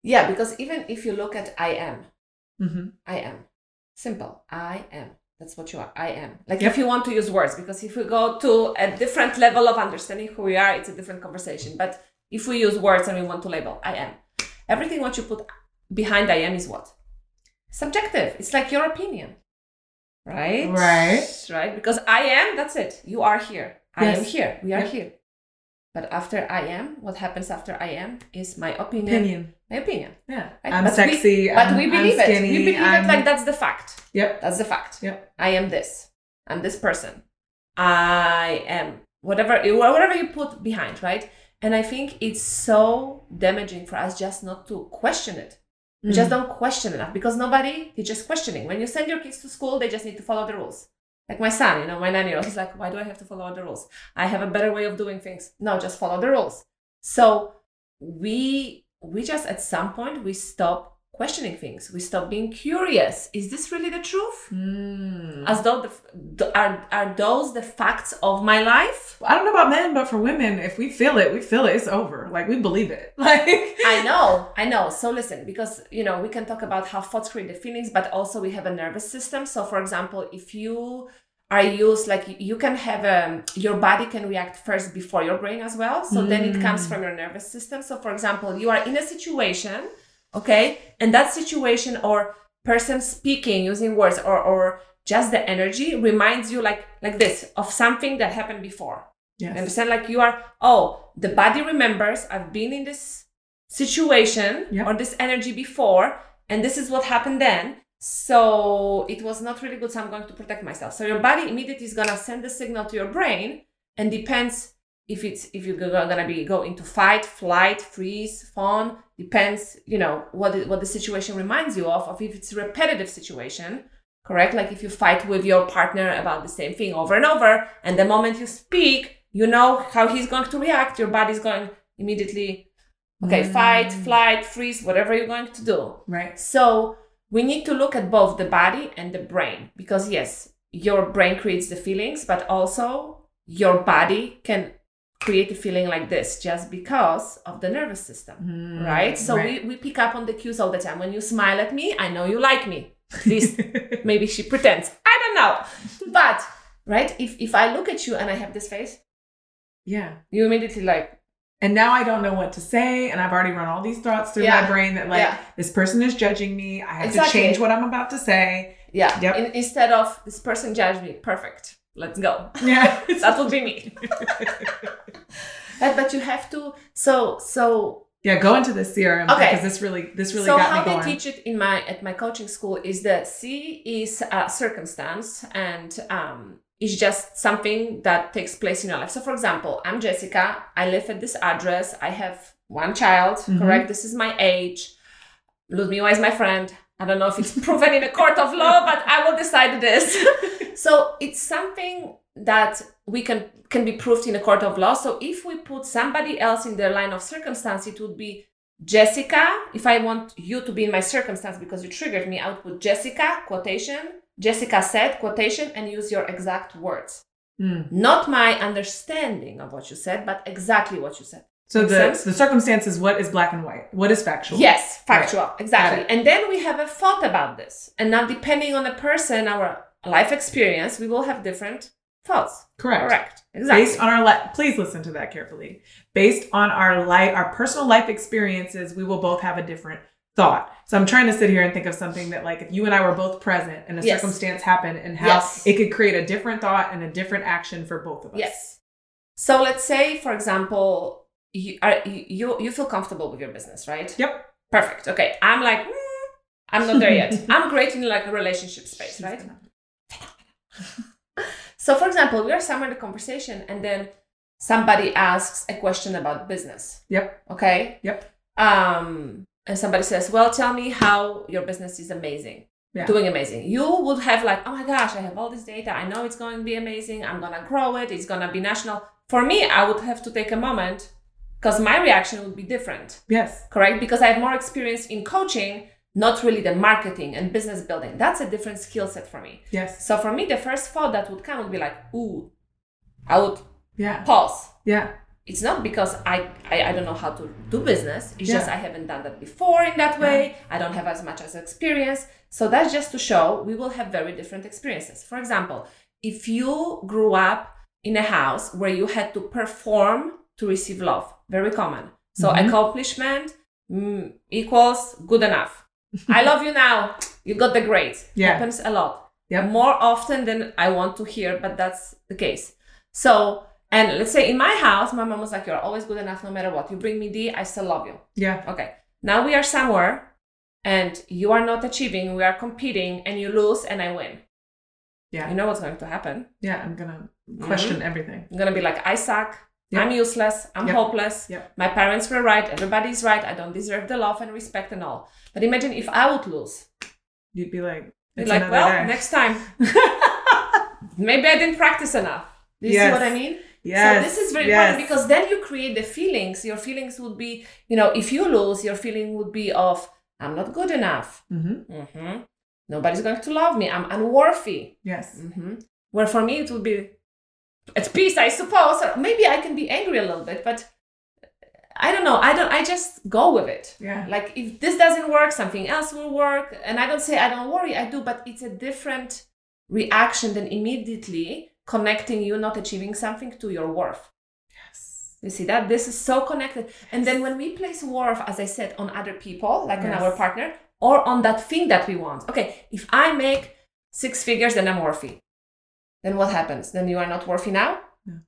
Yeah, because even if you look at I am, Mm-hmm. I am. Simple. I am. That's what you are. I am. Like Yep. if you want to use words, because if we go to a different level of understanding who we are, it's a different conversation. But if we use words and we want to label, I am. Everything what you put behind I am is what? Subjective. It's like your opinion. Right? Right. Right? Because I am, that's it. You are here. I am here. We are Yep. here. But after I am, what happens after I am is my opinion. Opinion. My opinion. Yeah. Right? I'm But sexy. But I'm, we I'm believe skinny, it. We believe I'm- it like that's the fact. Yep. That's the fact. Yep. I am this. I'm this person. I am whatever whatever you put behind, right? And I think it's so damaging for us just not to question it. We just Mm. don't question enough because nobody teaches questioning. When you send your kids to school, they just need to follow the rules. Like my son, you know, my nine year old, he's like, why do I have to follow the rules? I have a better way of doing things. No, just follow the rules. So we we just at some point we stop questioning things. We stop being curious. Is this really the truth? Mm. As though the, are are those the facts of my life? I don't know about men, but for women, if we feel it, we feel it. It's over. Like we believe it. Like I know, I know. So listen, because you know, we can talk about how thoughts create the feelings, but also we have a nervous system. So for example, if you are used like you can have um your body can react first before your brain as well. So then it comes Mm. from your nervous system. So for example, you are in a situation, okay, and that situation or person speaking using words or or just the energy reminds you like like this of something that happened before. You Yes. understand? Like you are, oh, the body remembers I've been in this situation Yep. or this energy before, and this is what happened then. So it was not really good. So I'm going to protect myself. So your body immediately is gonna send the signal to your brain, and depends if it's if you're gonna be go into fight, flight, freeze, fawn. Depends, you know, what it, what the situation reminds you of. Of if it's a repetitive situation, correct? Like if you fight with your partner about the same thing over and over, and the moment you speak, you know how he's going to react. Your body's going immediately, okay, fight, Mm. flight, freeze, whatever you're going to do. Right. So we need to look at both the body and the brain because yes, your brain creates the feelings, but also your body can create a feeling like this just because of the nervous system Mm, right so right. We, we pick up on the cues all the time when you smile at me i know you like me at least maybe she pretends i don't know but right if if i look at you and i have this face yeah. you immediately like And now I don't know what to say, and I've already run all these thoughts through Yeah. my brain that like Yeah. this person is judging me. I have Exactly. to change what I'm about to say. yeah Yep. In, instead of this person judged me perfect let's go. Yeah. that would be me. But, but you have to so so. Yeah. Go into the CRM Okay. because this really this really so got how me they teach it in my at my coaching school is that c is a circumstance and um it's just something that takes place in your life. So for example i'm jessica. I live at this address. I have one child Mhm. correct? This is my age. Ludmila is my friend i don't know if it's proven in a court of law but i will decide this. So it's something that we can can be proved in a court of law. So if we put somebody else in their line of circumstance it would be jessica. If i want you to be in my circumstance because you triggered me i would put jessica quotation jessica said quotation and use your exact words. Mm. not my understanding of what you said but exactly what you said So Makes the sense? the circumstance is what is black and white, what is factual. Yes, factual, exactly. And then we have a thought about this. And now, depending on the person, our life experience, we will have different thoughts. correct. Correct. Exactly. Based on our life, please listen to that carefully. Based on our life, our personal life experiences, we will both have a different thought. So I'm trying to sit here and think of something that, like, if you and I were both present and a Yes. circumstance happened, and how Yes. it could create a different thought and a different action for both of us. yes. So let's say, for example, you are you you feel comfortable with your business, right? Yep. Perfect. Okay. I'm like, mm, I'm not there yet. I'm great in like a relationship space, right? So, for example, we are somewhere in the conversation, and then somebody asks a question about business. Yep. Okay. Yep. Um, and somebody says, Well, tell me how your business is amazing, Yeah. doing amazing, you would have like, Oh my gosh, I have all this data. I know it's going to be amazing. I'm going to grow it. It's going to be national. For me, I would have to take a moment because my reaction would be different, Yes. correct? Because I have more experience in coaching, not really the marketing and business building. That's a different skill set for me. Yes. So for me, the first thought that would come would be like, Ooh, I would Yeah. pause Yeah. it's not because I, I I don't know how to do business. It's Yeah. just I haven't done that before in that way. I don't have as much as experience. So that's just to show we will have very different experiences. For example, if you grew up in a house where you had to perform to receive love, very common. So Mhm. accomplishment mm, equals good enough. I love you now. You got the grades. Yeah. Happens a lot. Yeah. More often than I want to hear, but that's the case. So, and let's say in my house, my mom was like, You're always good enough no matter what. You bring me D, I still love you. Yeah. Okay. Now we are somewhere and you are not achieving, we are competing, and you lose and I win. Yeah. You know what's going to happen? Yeah. I'm gonna question everything. I'm going to be like, I suck. Yep. I'm useless. I'm Yep. hopeless. Yep. My parents were right. Everybody's right. I don't deserve the love and respect and all. But imagine if I would lose. You'd be like, like, well, day. next time. Maybe I didn't practice enough. Do you Yes. see what I mean? yes. So this is very yes. important because then you create the feelings. Your feelings would be, you know, if you lose, your feeling would be of I'm not good enough. Mm-hmm. hmm Nobody's going to love me. I'm unworthy. Yes. hmm Where for me it would be at peace, I suppose. Or maybe I can be angry a little bit, but I don't know. I don't. I just go with it. Yeah. Like if this doesn't work, something else will work. And I don't say I don't worry. I do, but it's a different reaction than immediately connecting you not achieving something to your worth. Yes. You see that this is so connected. And then when we place worth, as I said, on other people, like on our partner, or on that thing that we want. Okay, if I make six figures, then I'm worthy. Then what happens? Then you are not worthy now? No.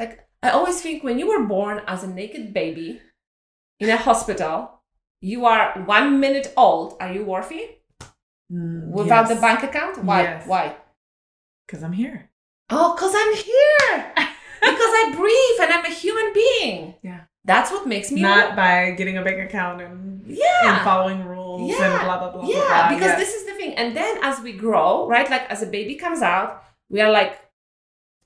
Like I always think when you were born as a naked baby in a hospital, you are one minute old. Are you worthy? Mm, Without the bank account? Why? Yes. Why? Because I'm here. Oh, because I'm here. because I breathe and I'm a human being. Yeah. That's what makes me Not by getting a bank account and, Yeah. and following rules Yeah. and blah, blah, blah, yeah, blah, blah. because Yes. this is the thing. And then as we grow, right, like as a baby comes out, we are like,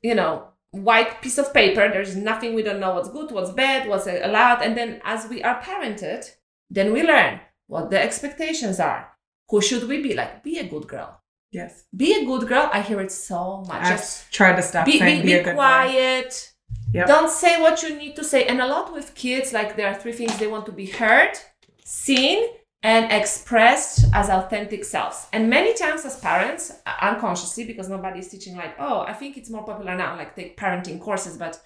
you know, white piece of paper. There's nothing we don't know what's good, what's bad, what's allowed. And then as we are parented, then we learn what the expectations are. Who should we be? Like, be a good girl. Yes. Be a good girl. I hear it so much. I've Just tried to stop be, saying be, be, be quiet. Yep. Don't say what you need to say. And a lot with kids, like there are three things they want to be heard, seen, and expressed as authentic selves. And many times as parents, uh, unconsciously, because nobody is teaching like, oh, I think it's more popular now, like take parenting courses, but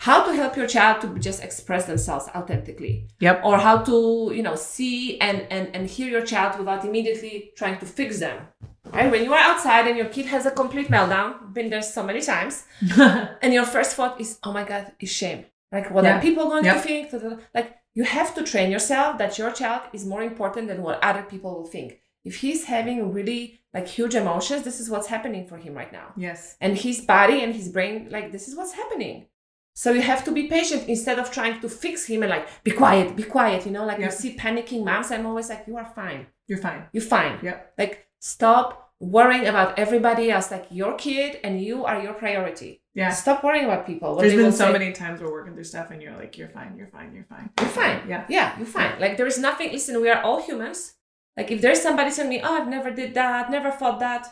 how to help your child to just express themselves authentically Yep. or how to you know see and, and and hear your child without immediately trying to fix them right when you are outside and your kid has a complete meltdown been there so many times and your first thought is oh my god is shame like what Yeah. are people going Yep. to think like you have to train yourself that your child is more important than what other people will think. If he's having really like huge emotions this is what's happening for him right now. Yes. and his body and his brain like this is what's happening. So you have to be patient instead of trying to fix him and like be quiet be quiet you know? Like Yeah. you see panicking moms i'm always like you are fine. You're fine. you're fine. Yeah. Like stop worrying about everybody else like your kid and you are your priority Yeah. stop worrying about people What There's been so say. many times we're working through stuff and you're like, you're fine, you're fine, you're fine. you're fine Yeah. yeah you're fine like there is nothing listen we are all humans like if there's somebody telling me oh i've never did that never thought that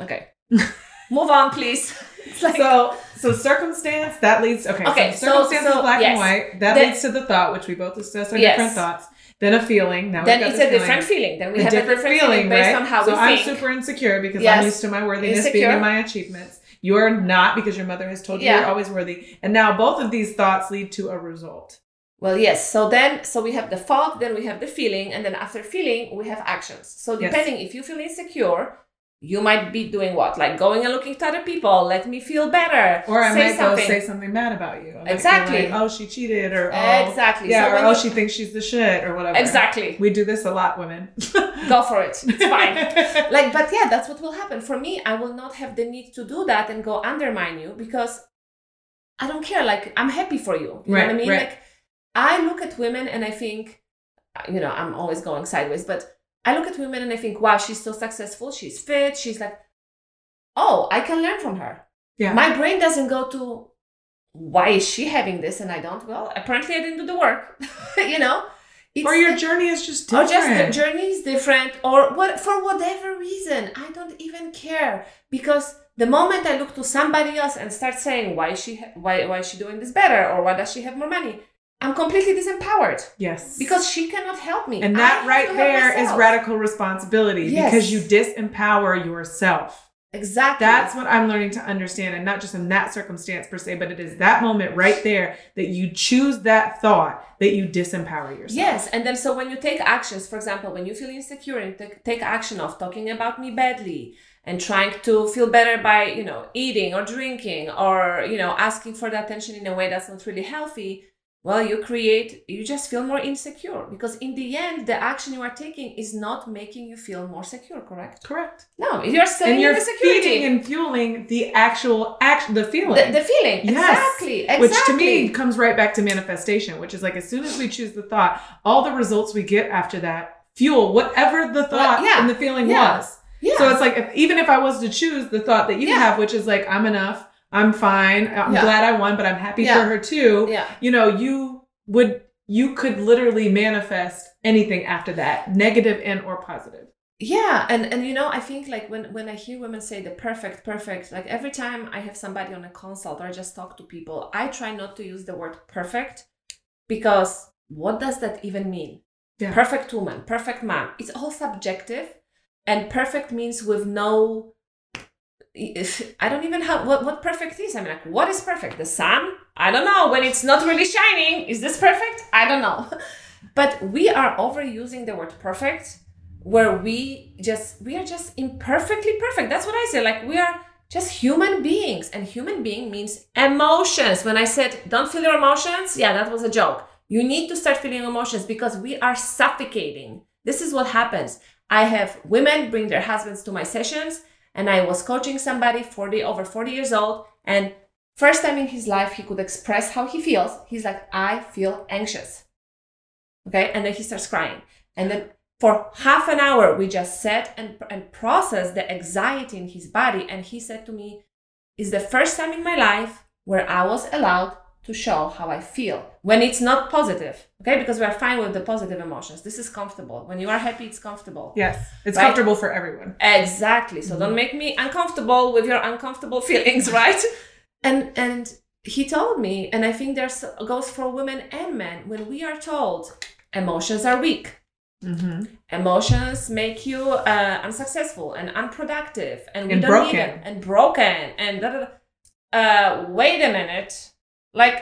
okay move on please like so so circumstance that leads okay, Okay, so so- circumstance so, is black yes. and white that Then- leads to the thought which we both discussed are Yes. different thoughts then a feeling now then it's a feeling. different feeling then we a have different, a different feeling, based right? on how so we I'm think super insecure because Yes. I'm used to my worthiness being in my achievements. You're not because your mother has told you Yeah. you're always worthy. And now both of these thoughts lead to a result. Well, yes. So then, so we have the thought, then we have the feeling, and then after feeling, we have actions. So Yes. depending if you feel insecure, you might be doing what? Like going and looking to other people, let me feel better. Or I say might something. go say something bad about you. I Exactly. Like, oh, she cheated, or oh, Exactly. yeah, So or oh, you- she thinks she's the shit, or whatever. Exactly. We do this a lot, women. Go for it. It's fine. like, but yeah, that's what will happen. For me, I will not have the need to do that and go undermine you because I don't care. Like, I'm happy for you. You know Right, what I mean? right. Like, I look at women and I think, you know, I'm always going sideways. But I look at women and I think, wow, she's so successful. She's fit. She's like, oh, I can learn from her. Yeah. My brain doesn't go to why is she having this and I don't? Well, apparently I didn't do the work. you know? It's, or your journey is just or different. just the journey is different, or what for whatever reason. I don't even care because the moment I look to somebody else and start saying why is she ha- why why is she doing this better or why does she have more money, I'm completely disempowered yes. because she cannot help me. and that right there is radical responsibility Yes. because you disempower yourself. Exactly. That's what I'm learning to understand, and not just in that circumstance per se, but it is that moment right there that you choose that thought that you disempower yourself. Yes, and then so when you take actions, for example, when you feel insecure and take, take action of talking about me badly and trying to feel better by, you know, eating or drinking or, you know, asking for the attention in a way that's not really healthy, well, you create, you just feel more insecure because in the end, the action you are taking is not making you feel more secure, correct? correct. No, you're selling And you're feeding and fueling the actual action, the feeling. the, the feeling. Yes. Exactly. Exactly. Which to me comes right back to manifestation, which is like as soon as we choose the thought, all the results we get after that fuel whatever the thought yeah. and the feeling Yeah. was. yeah. So it's like if, even if I was to choose the thought that you have, which is like I'm enough, I'm fine, I'm Yeah. glad I won, but I'm happy Yeah. for her too. yeah. You know, you would you could literally manifest anything after that, negative and or positive. yeah and and you know i think like when when i hear women say the perfect perfect like every time i have somebody on a consult or i just talk to people i try not to use the word perfect because what does that even mean Yeah. perfect woman perfect man it's all subjective and perfect means with no i don't even have what, what perfect is? I mean like what is perfect? The sun? I don't know. When it's not really shining is this perfect? I don't know. But we are overusing the word perfect where we just we are just imperfectly perfect. That's what i say. Like we are just human beings. And human being means emotions. When i said don't feel your emotions yeah that was a joke. You need to start feeling emotions because we are suffocating. This is what happens. I have women bring their husbands to my sessions and i was coaching somebody 40 over 40 years old and first time in his life he could express how he feels. He's like i feel anxious. Okay? And then he starts crying. And then for half an hour we just sat and, and processed the anxiety in his body. And he said to me it's the first time in my life where i was allowed to show how i feel when it's not positive okay because we are fine with the positive emotions this is comfortable when you are happy it's comfortable Yes. It's Right. comfortable for everyone. Exactly. So don't make me uncomfortable with your uncomfortable feelings, right? and and he told me, and I think there's goes for women and men when we are told emotions are weak. Mm-hmm. Emotions make you uh, unsuccessful and unproductive, and we And don't broken. need it, and broken, and da, da, da. Uh, wait a minute, like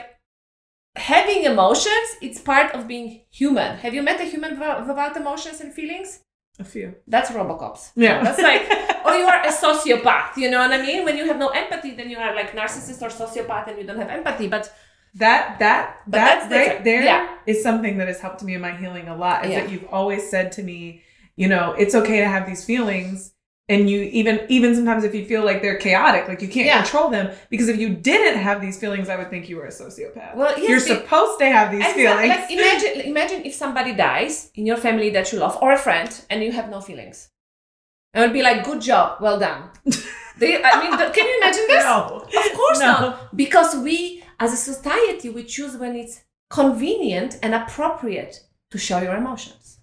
having emotions, it's part of being human. Have you met a human without emotions and feelings? A few. That's Robocops. Yeah. That's like, or you are a sociopath. You know what I mean? When you have no empathy, then you are like narcissist or sociopath, and you don't have empathy. But That that But that that's right different. there is Yeah. something that has helped me in my healing a lot. Is Yeah. that you've always said to me, you know, it's okay to have these feelings. And you even even sometimes if you feel like they're chaotic, like you can't Yeah. control them, because if you didn't have these feelings, I would think you were a sociopath. Well, yes, You're supposed to have these feelings. like imagine, imagine if somebody dies in your family that you love, or a friend, and you have no feelings. And it would be like, "Good job, well done." Do you, I mean, can you imagine this? No. Of course No. not. Because we, as a society, we choose when it's convenient and appropriate to show your emotions.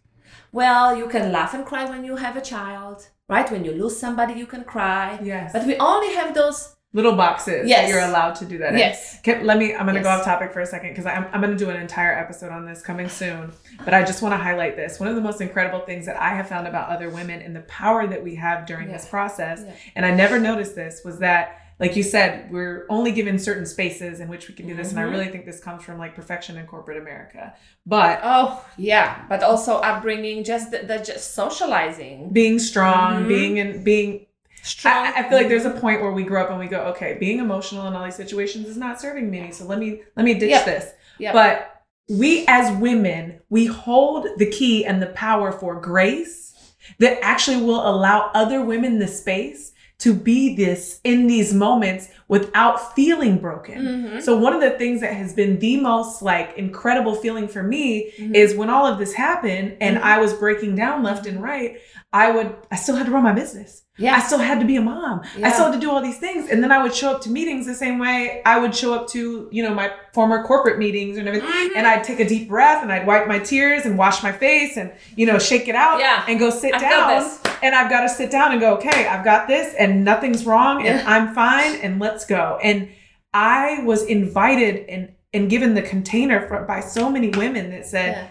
Well, you can laugh and cry when you have a child, right? When you lose somebody, you can cry. Yes. But we only have those. Little boxes Yes. that you're allowed to do that in. Yes. Can, let me, I'm going to go off topic for a second because I'm, I'm going to do an entire episode on this coming soon. But I just want to highlight this. One of the most incredible things that I have found about other women and the power that we have during Yeah. this process, Yeah. and I never noticed this, was that, like you said, we're only given certain spaces in which we can do this. And I Mhm. really think this comes from like perfection in corporate America. But Oh, yeah. But also upbringing, just the, the just socializing. being strong, Mhm. being in, being Strong. I, I feel like there's a point where we grow up and we go, okay, being emotional in all these situations is not serving me. So let me let me ditch Yep. this. Yep. But we as women, we hold the key and the power for grace that actually will allow other women the space to be this in these moments without feeling broken. Mhm. So one of the things that has been the most like incredible feeling for me Mhm. is when all of this happened and Mhm. I was breaking down left and right, I would I still had to run my business. yeah. I still had to be a mom. Yeah. I still had to do all these things. And then I would show up to meetings the same way I would show up to, you know, my former corporate meetings and everything. Mhm. And I'd take a deep breath and I'd wipe my tears and wash my face and, you know, shake it out Yeah. and go sit I've down. this. And I've got to sit down and go, okay, I've got this and nothing's wrong and I'm fine and let's go. And I was invited and, and given the container for, by so many women that said,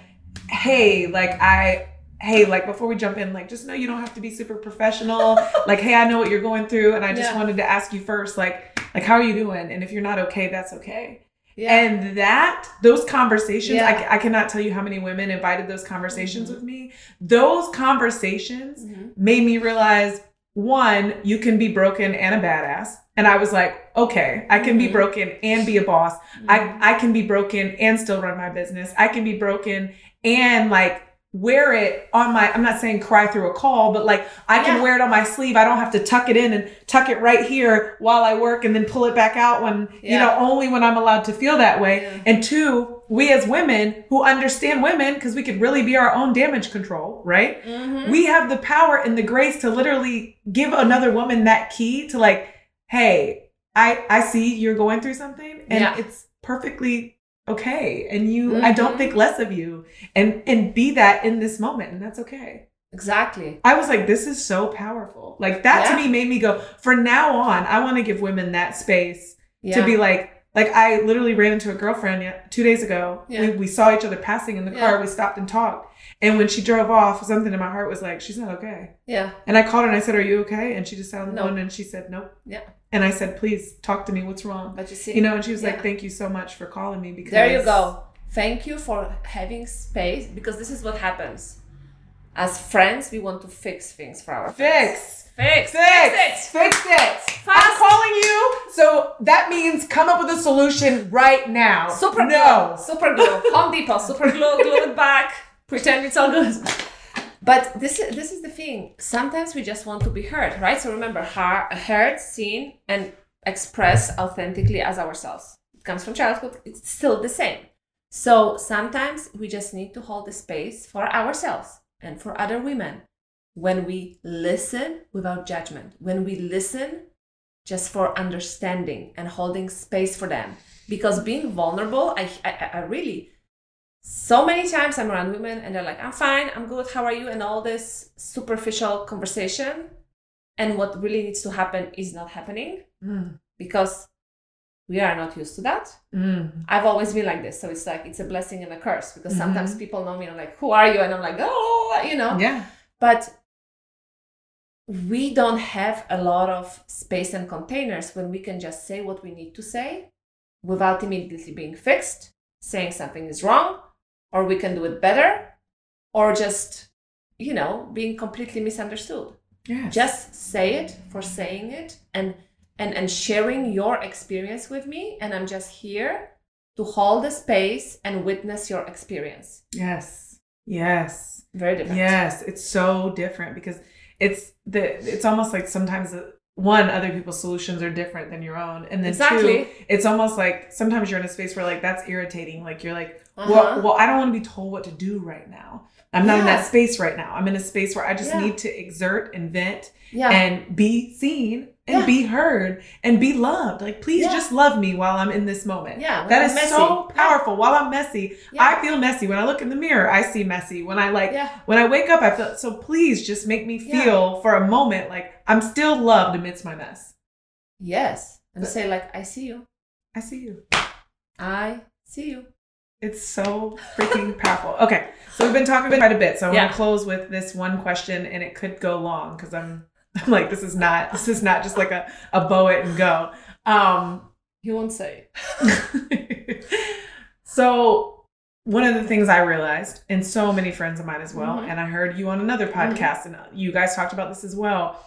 Yeah. hey, like I, hey, like before we jump in, like just know you don't have to be super professional. like, hey, I know what you're going through, and I just Yeah. wanted to ask you first, like, like how are you doing? And if you're not okay, that's okay. Yeah. And that those conversations, Yeah. I I, cannot tell you how many women invited those conversations Mhm. with me. Those conversations Mhm. made me realize one, you can be broken and a badass. And I was like, okay, I can be Mhm. broken and be a boss. I, I can be broken and still run my business. I can be broken and like wear it on my, I'm not saying cry through a call, but like I can Yeah. wear it on my sleeve. I don't have to tuck it in and tuck it right here while I work and then pull it back out when, you know, only when I'm allowed to feel that way. Yeah. And two, we as women who understand women, because we could really be our own damage control, right? Mhm. we have the power and the grace to literally give another woman that key to like hey i i see you're going through something and Yeah. it's perfectly okay and you i don't Mhm. think less of you and and be that in this moment and that's okay Exactly. i was like this is so powerful like that Yeah. to me made me go for now on i want to give women that space Yeah. to be like like i literally ran into a girlfriend two days ago Yeah. we, we saw each other passing in the car Yeah. we stopped and talked and when she drove off something in my heart was like she's not okay yeah. and I called her and I said, Are you okay? And she just sat on the No. phone and she said, Nope. Yeah. And I said, Please talk to me. What's wrong? But you see, You know, and she was like, Thank you so much for calling me because there you go. Thank you for having space because this is what happens. As friends, we want to fix things for our friends. Fix. Fix. Fix. Fix it. I'm calling you. So that means come up with a solution right now. Super no. glue. Super glue. Home Depot. Super glue. Glue it back. Pretend it's all good. But this is this is the thing. Sometimes we just want to be heard, right? So remember, heard, seen, and express authentically as ourselves. It comes from childhood. It's still the same. So sometimes we just need to hold the space for ourselves and for other women when we listen without judgment. When we listen just for understanding and holding space for them. Because being vulnerable, I, I, I really, so many times I'm around women and they're like, I'm fine, I'm good, how are you? And all this superficial conversation. And what really needs to happen is not happening Mm. because we are not used to that. Mm. I've always been like this. So it's like, it's a blessing and a curse because Mhm. sometimes people know me and I'm like, who are you? And I'm like, oh, you know. Yeah. But we don't have a lot of space and containers when we can just say what we need to say without immediately being fixed, saying something is wrong, or we can do it better, or just, you know, being completely misunderstood. Yes. Just say it for saying it and and and sharing your experience with me and I'm just here to hold the space and witness your experience. Yes. Yes. Very different. Yes. It's so different because it's the it's almost like sometimes one other people's solutions are different than your own and then Exactly. two it's almost like sometimes you're in a space where like that's irritating like you're like Uh-huh. well, well i don't want to be told what to do right now i'm not in that space right now i'm in a space where i just Yeah. need to exert and vent Yeah. and be seen and Yeah. be heard and be loved like please Yeah. just love me while i'm in this moment Yeah, that I'm is messy. so powerful while i'm messy Yeah. i feel messy when i look in the mirror i see messy when i like yeah. when i wake up i feel so please just make me Yeah. feel for a moment like i'm still loved amidst my mess Yes. And But- say like, I see you. i see you I see you. It's so freaking powerful. Okay, so we've been talking about it quite a bit. So I Yeah. want to close with this one question, and it could go long because I'm, I'm like, this is not, this is not just like a, a bow it and go. Um, He won't say. so one of the things I realized, and so many friends of mine as well, Mhm. and I heard you on another podcast, and you guys talked about this as well.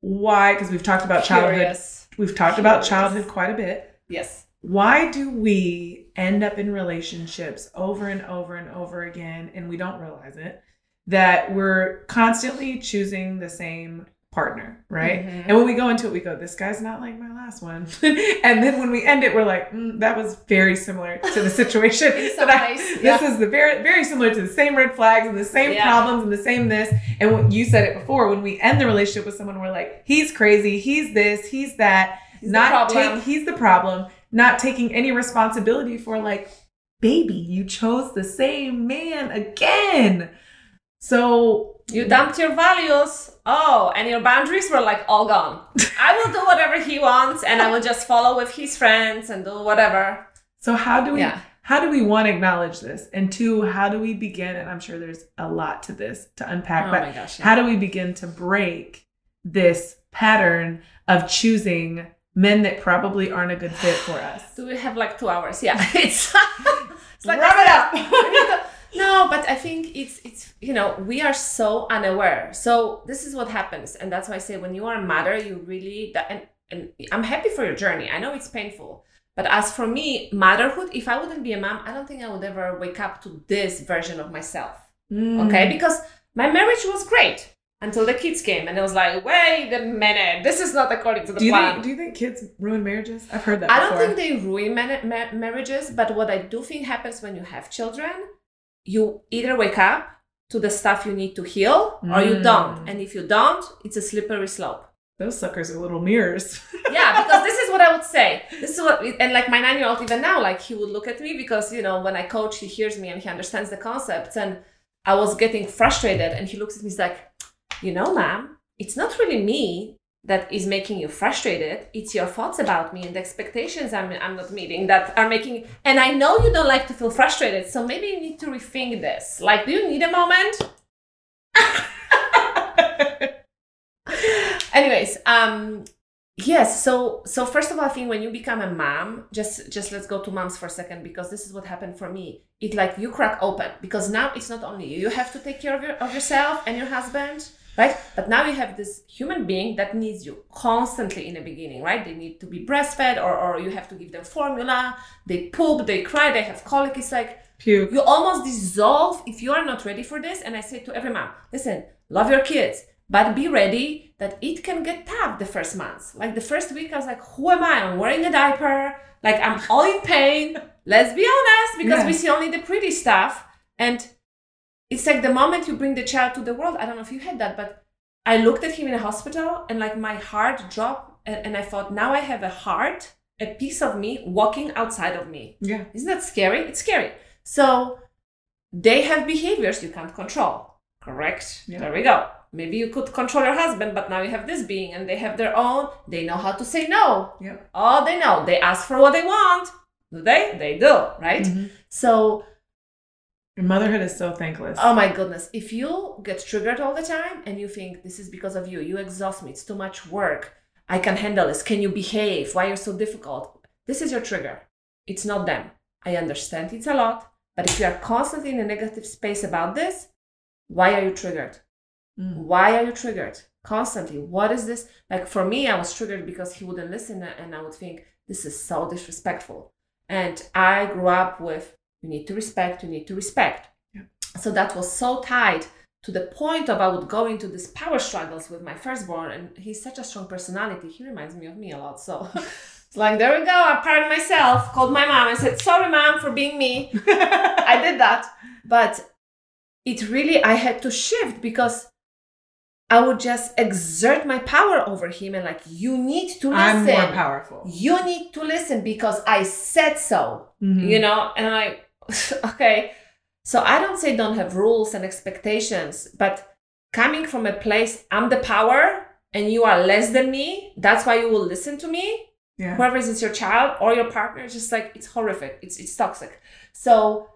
Why? Because we've talked about childhood. Curious. We've talked about childhood quite a bit. Yes. Why do we end up in relationships over and over and over again and we don't realize it that we're constantly choosing the same partner, right? Mhm. And when we go into it, we go, "This guy's not like my last one," and then when we end it, we're like, mm, "That was very similar to the situation." I- ways, this is the very very similar to the same red flags and the same Yeah. problems and the same this. And what you said it before, when we end the relationship with someone, we're like, "He's crazy. He's this. He's that." He's not take. He's the problem. Not taking any responsibility for like, baby, you chose the same man again. So You dumped your values. Oh, and your boundaries were like all gone. I will do whatever he wants and I will just follow with his friends and do whatever. So how do we Yeah. how do we one acknowledge this? And two, how do we begin? And I'm sure there's a lot to this to unpack, Oh but my gosh. yeah. how do we begin to break this pattern of choosing men that probably aren't a good fit for us? Do we have like two hours? Yeah. It's, it's like Wrap it up. no, but I think it's it's you know we are so unaware. So this is what happens, and that's why I say when you are a mother, you really that and and I'm happy for your journey. I know it's painful, but as for me, motherhood, if I wouldn't be a mom, I don't think I would ever wake up to this version of myself. Mm. Okay, because my marriage was great until the kids came, and it was like, wait a minute, this is not according to the Do you plan. think do you think kids ruin marriages? I've heard that I don't think they ruin ma- marriages, but what I do think happens when you have children, you either wake up to the stuff you need to heal or you Mm. don't. And if you don't, it's a slippery slope. Those suckers are little mirrors. Yeah, because this is what I would say. This is what, and like my nine year old, even now, like he would look at me because, you know, when I coach, he hears me and he understands the concepts. And I was getting frustrated and he looks at me, he's like, you know, ma'am, it's not really me that is making you frustrated. It's your thoughts about me and the expectations I'm, I'm not meeting that are making. And I know you don't like to feel frustrated, so maybe you need to rethink this. Like, do you need a moment? Anyways, um, yes. So, so first of all, I think when you become a mom, just just let's go to moms for a second because this is what happened for me. It like you crack open because now it's not only you. You have to take care of your of yourself and your husband, right? But now you have this human being that needs you constantly in the beginning, right? They need to be breastfed, or or you have to give them formula. They poop, they cry, they have colic. It's like Puke. you almost dissolve if you are not ready for this. And I say to every mom, listen, love your kids, but be ready that it can get tough the first months. Like the first week, I was like, who am I? I'm wearing a diaper. Like I'm all in pain. Let's be honest, because we see only the pretty stuff. And it's like the moment you bring the child to the world. I don't know if you had that, but I looked at him in a hospital and like my heart dropped. And, and I thought, now I have a heart, a piece of me walking outside of me. Yeah. Isn't that scary? It's scary. So they have behaviors you can't control. Correct? Yeah. There we go. Maybe you could control your husband, but now you have this being and they have their own. They know how to say no. yeah. Oh, they know. They ask for what they want. Do they? They do, right? Mhm. So, Motherhood is so thankless. oh my goodness, if you get triggered all the time and you think this is because of you, you exhaust me, it's too much work, I can handle this, can you behave? Why you're so difficult? This is your trigger. It's not them. I understand it's a lot, but if you are constantly in a negative space about this, why are you triggered? Mm. Why are you triggered? Constantly. What is this? Like for me, I was triggered because he wouldn't listen and I would think, this is so disrespectful. And I grew up with, you need to respect, you need to respect. Yeah. So that was so tied to the point of I would go into these power struggles with my firstborn. And he's such a strong personality. He reminds me of me a lot. So it's like, there we go. I pardoned myself, called my mom and said, sorry, mom, for being me. I did that. But it really, I had to shift because I would just exert my power over him and like, you need to listen. I'm more powerful. You need to listen because I said so, Mhm. you know? And I'm like, okay. So I don't say don't have rules and expectations, but coming from a place, I'm the power and you are less than me, that's why you will listen to me Yeah. whoever is your child or your partner just like it's horrific it's it's toxic so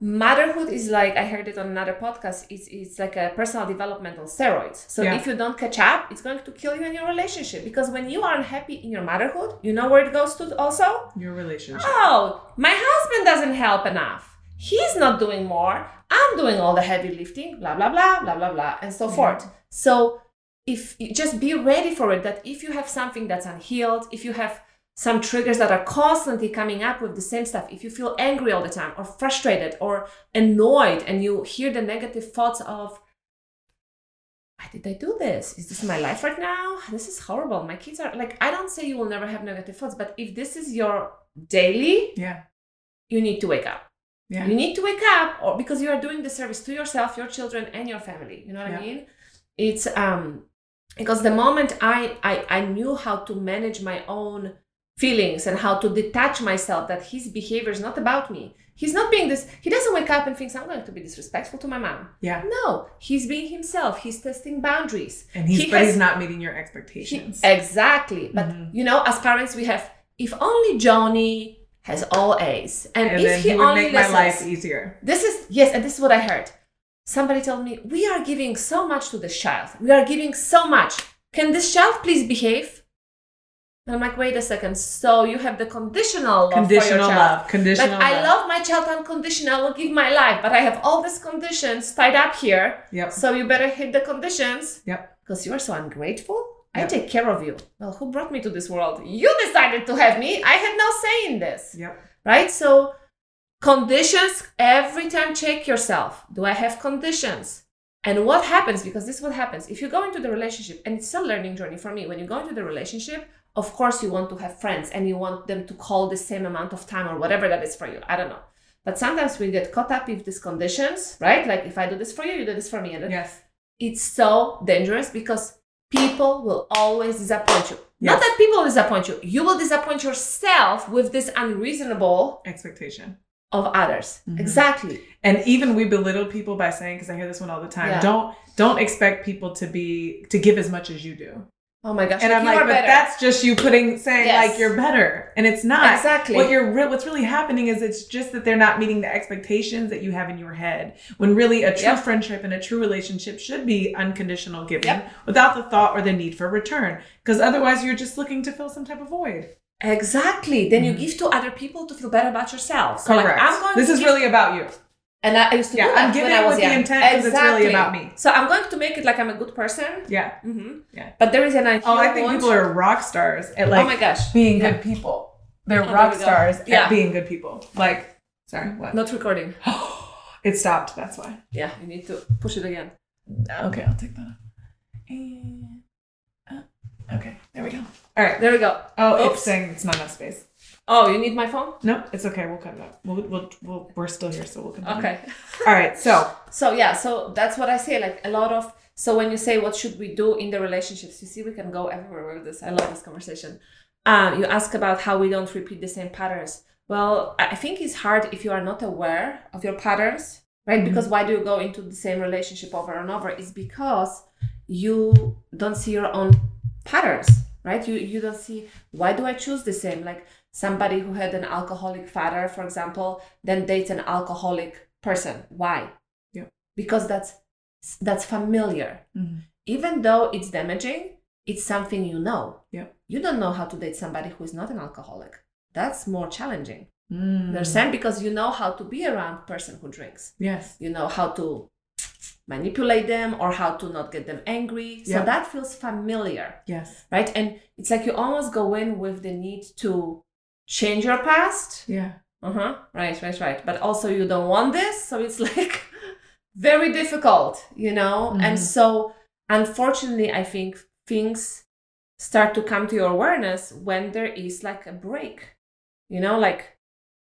motherhood is like i heard it on another podcast it's, it's like a personal development on steroids. So Yeah. if you don't catch up it's going to kill you in your relationship. Because when you are unhappy in your motherhood you know where it goes to also? Your relationship. oh my husband doesn't help enough. He's not doing more. I'm doing all the heavy lifting blah blah blah blah blah blah and so forth. So if you just be ready for it that if you have something that's unhealed if you have some triggers that are constantly coming up with the same stuff if you feel angry all the time or frustrated or annoyed and you hear the negative thoughts of why did I do this? Is this my life right now? This is horrible. My kids are like, I don't say you will never have negative thoughts, but if this is your daily, Yeah. you need to wake up. Yeah. You need to wake up or because you are doing the service to yourself, your children, and your family. You know what Yeah. I mean? It's um because the moment I, I I knew how to manage my own feelings and how to detach myself that his behavior is not about me. He's not being this he doesn't wake up and thinks I'm going to be disrespectful to my mom. Yeah. No, he's being himself. He's testing boundaries. And he's He but has- he's not meeting your He- expectations. exactly. But Mhm. you know, as parents, we have if only Johnny has all A's, and, and if he, he would only make my listens, life easier. this is yes, and this is what I heard. Somebody told me we are giving so much to this child. We are giving so much. Can this child please behave? And I'm like, wait a second. So you have the conditional love for your Conditional love. Conditional Like I love. love my child unconditional. I will give my life, but I have all these conditions tied up here. Yep. So you better hit the conditions Yep. because you are so ungrateful. I Yep. take care of you. Well, who brought me to this world? You decided to have me. I had no say in this. Yep. Right? So, conditions, every time check yourself. Do I have conditions? And what happens? Because this is what happens. If you go into the relationship, and it's a learning journey for me, when you go into the relationship, of course you want to have friends and you want them to call the same amount of time or whatever that is for you. I don't know. But sometimes we get caught up with these conditions, right? Like if I do this for you, you do this for me. And Yes. it's so dangerous because people will always disappoint you. Not that people will disappoint you, you will disappoint yourself with this unreasonable Expectation. of others. Mhm. Exactly. And even we belittle people by saying, because I hear this one all the time, Yeah. don't don't expect people to be to give as much as you do. Oh my gosh. And I'm you like, but better. that's just you putting saying Yes. like you're better, and it's not. Exactly. What you're re- what's really happening is it's just that they're not meeting the expectations that you have in your head. When really a true Yep. friendship and a true relationship should be unconditional giving Yep. without the thought or the need for return. Because otherwise, you're just looking to fill some type of void. Exactly. Then you Mhm. give to other people to feel better about yourself. So like, Correct. I'm going this is really about you. And I used to Yeah, do that I'm giving when I was with the young. intent 'cause it's really about me. So I'm going to make it like I'm a good person. Yeah. hmm Yeah. But there is an I Oh, I think people are rock stars at like oh my gosh. being Yeah. good people. They're Oh, rock stars Yeah. at being good people. Like, sorry, what? Not recording. it stopped. That's why. Yeah, you need to push it again. Okay, I'll take that. And, uh, okay, there we go. All right. There we go. Oh, Oops. it's saying it's not enough space. Oh, you need my phone? No, it's okay. We'll cut it. We'll, we'll, we'll, we're still here, so we'll continue. Okay. All right. So, So yeah, so that's what I say. Like a lot of so when you say what should we do in the relationships, you see we can go everywhere with this. I love this conversation. Um, you ask about how we don't repeat the same patterns. Well, I think it's hard if you are not aware of your patterns, right? Mhm. Because why do you go into the same relationship over and over? Is because you don't see your own patterns, right? You you don't see why do I choose the same? Like somebody who had an alcoholic father, for example, then dates an alcoholic person. Why? Yeah. because that's that's familiar Mhm. even though it's damaging it's something you know Yep. you don't know how to date somebody who is not an alcoholic that's more challenging Mm. understand because you know how to be around a person who drinks yes. you know how to manipulate them or how to not get them angry so that feels familiar Yes. right and it's like you almost go in with the need to change your past Yeah. uh-huh right right right but also you don't want this so it's like very difficult you know and Mhm. so unfortunately i think things start to come to your awareness when there is like a break you know like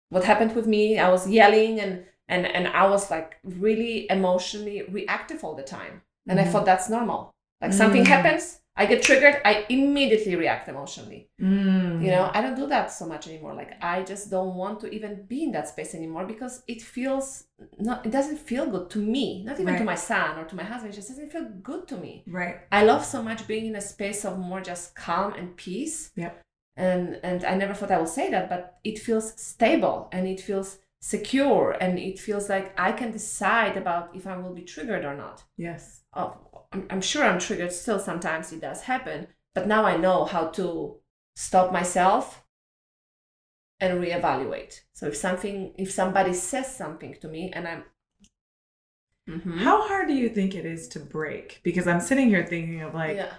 what happened with me i was yelling and and and i was like really emotionally reactive all the time and i Mhm. thought that's normal like something Mm. happens i get triggered i immediately react emotionally Mm. you know i don't do that so much anymore like i just don't want to even be in that space anymore because it feels not it doesn't feel good to me not even to my son or to my husband it just doesn't feel good to me Right. i love so much being in a space of more just calm and peace Yep. and and i never thought i would say that but it feels stable and it feels secure and it feels like i can decide about if i will be triggered or not Yes. oh, I'm, I'm sure I'm triggered still sometimes it does happen, but now I know how to stop myself and reevaluate. So if something, if somebody says something to me and I'm, Mhm. How hard do you think it is to break? Because I'm sitting here thinking of like, yeah,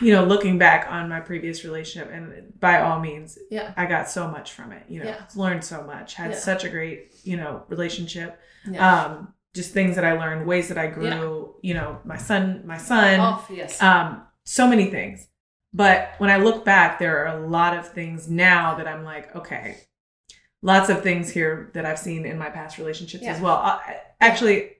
you know, looking back on my previous relationship, and by all means, yeah, I got so much from it. You know, Yeah. learned so much, had Yeah. such a great, you know, relationship. yeah, Um, just things that I learned, ways that I grew, you know, my son, my son, Oh, yes. um, so many things. But when I look back, there are a lot of things now that I'm like, okay, lots of things here that I've seen in my past relationships as well. I, actually,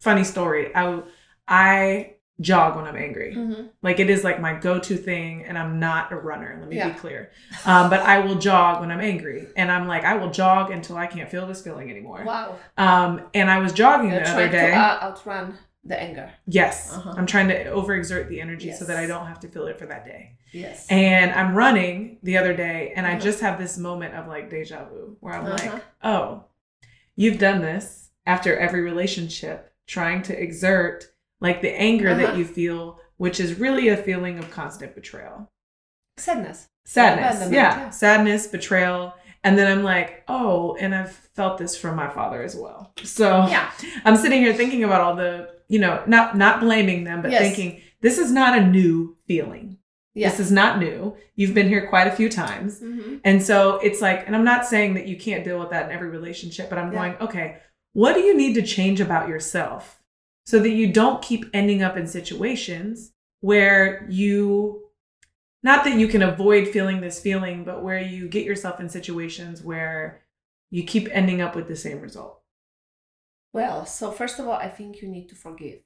funny story. I I jog when I'm angry. Mhm. Like it is like my go-to thing, and I'm not a runner. Let me Yeah. be clear. Um, but I will jog when I'm angry, and I'm like, I will jog until I can't feel this feeling anymore. Wow. Um, and I was jogging You're the other day. to uh, outrun the anger. yes, Uh-huh. I'm trying to overexert the energy so that I don't have to feel it for that day. Yes. And I'm running the other day, and I Uh-huh. just have this moment of like deja vu where I'm Uh-huh. like, oh, you've done this after every relationship, trying to exert like the anger that Uh-huh. you feel, which is really a feeling of constant betrayal. Sadness. Sadness. Yeah. yeah. Sadness, betrayal. And then I'm like, oh, and I've felt this from my father as well. So Yeah. I'm sitting here thinking about all the, you know, not not blaming them, but Yes. thinking this is not a new feeling. Yeah. This is not new. You've been here quite a few times. Mhm. And so it's like, and I'm not saying that you can't deal with that in every relationship, but I'm Yeah. going, okay, what do you need to change about yourself so that you don't keep ending up in situations where you, not that you can avoid feeling this feeling, but where you get yourself in situations where you keep ending up with the same result? Well, so first of all, I think you need to forgive.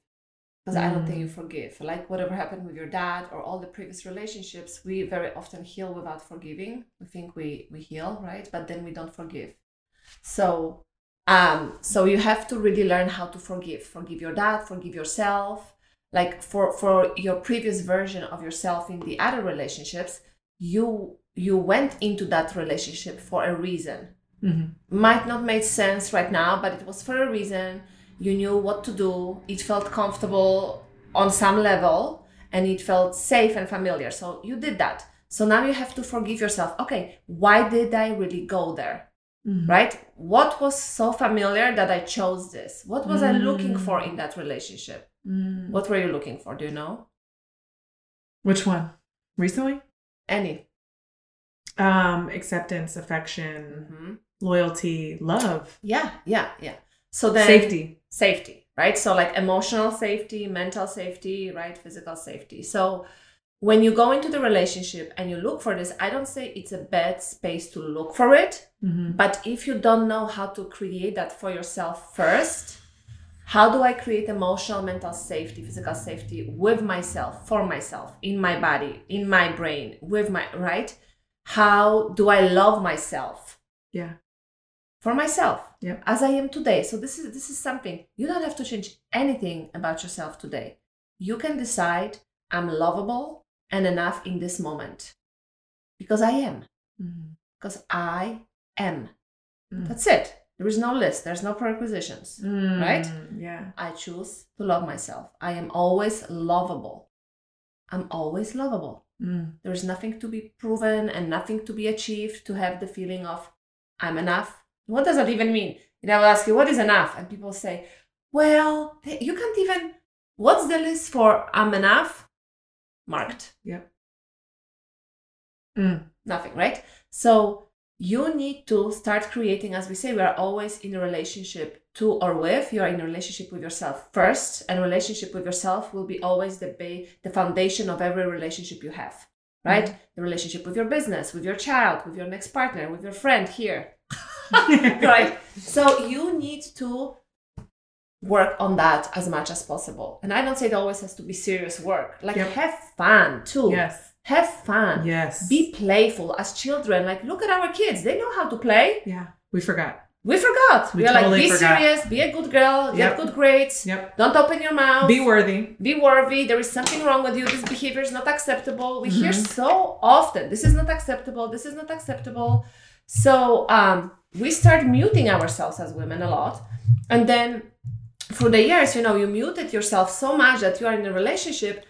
Because I don't think Mm. you forgive. Like whatever happened with your dad or all the previous relationships, we very often heal without forgiving. We think we we heal, right? But then we don't forgive. So um so you have to really learn how to forgive. Forgive your dad, forgive yourself. Like for for your previous version of yourself in the other relationships, you you went into that relationship for a reason Mm-hmm. might not make sense right now, but it was for a reason. You knew what to do. It felt comfortable on some level and it felt safe and familiar. So you did that. So now you have to forgive yourself. Okay, why did I really go there? Mm-hmm. Right? What was so familiar that I chose this? What was I looking for in that relationship? Mm. What were you looking for? Do you know? Which one? Recently? Any? Um, acceptance, affection, hmm loyalty, love, Yeah, yeah, yeah. So then safety. safety, right? So like emotional safety, mental safety, right? Physical safety. So when you go into the relationship and you look for this, I don't say it's a bad space to look for it, Mm-hmm. but if you don't know how to create that for yourself first, how do I create emotional, mental safety, physical safety with myself, for myself, in my body, in my brain, with my, right? How do I love myself? Yeah. for myself yeah. as I am today. So this is this is something you don't have to change anything about yourself today. You can decide I'm lovable and enough in this moment because I am. Mm-hmm. Because I am. Mm. That's it. There is no list. There's no prerequisitions. Right? Mm, Yeah. I choose to love myself. I am always lovable. I'm always lovable. Mm. There is nothing to be proven and nothing to be achieved to have the feeling of I'm enough. What does that even mean? And I will ask you, what is enough? And people say, well, you can't even, what's the list for I'm enough? Marked. Yeah. Mm. Nothing, right? So you need to start creating, as we say, we are always in a relationship to or with. You are in a relationship with yourself first, and relationship with yourself will be always the ba- the foundation of every relationship you have, right? The relationship with your business, with your child, with your next partner, with your friend here, right? So you need to work on that as much as possible. And I don't say it always has to be serious work. Like Yep. have fun too. Yes. Have fun. Yes. Be playful as children. Like, look at our kids. They know how to play. yeah. We forgot. We forgot. We We, are totally like, be forgot. serious, be a good girl, Yep. get good grades, Yep. don't open your mouth, Be worthy. be worthy. There is something wrong with you. This behavior is not acceptable. We hear Mhm. so often, this is not acceptable, this is not acceptable. So um, we start muting ourselves as women a lot. And then for the years, you know, you muted yourself so much that you are in a relationship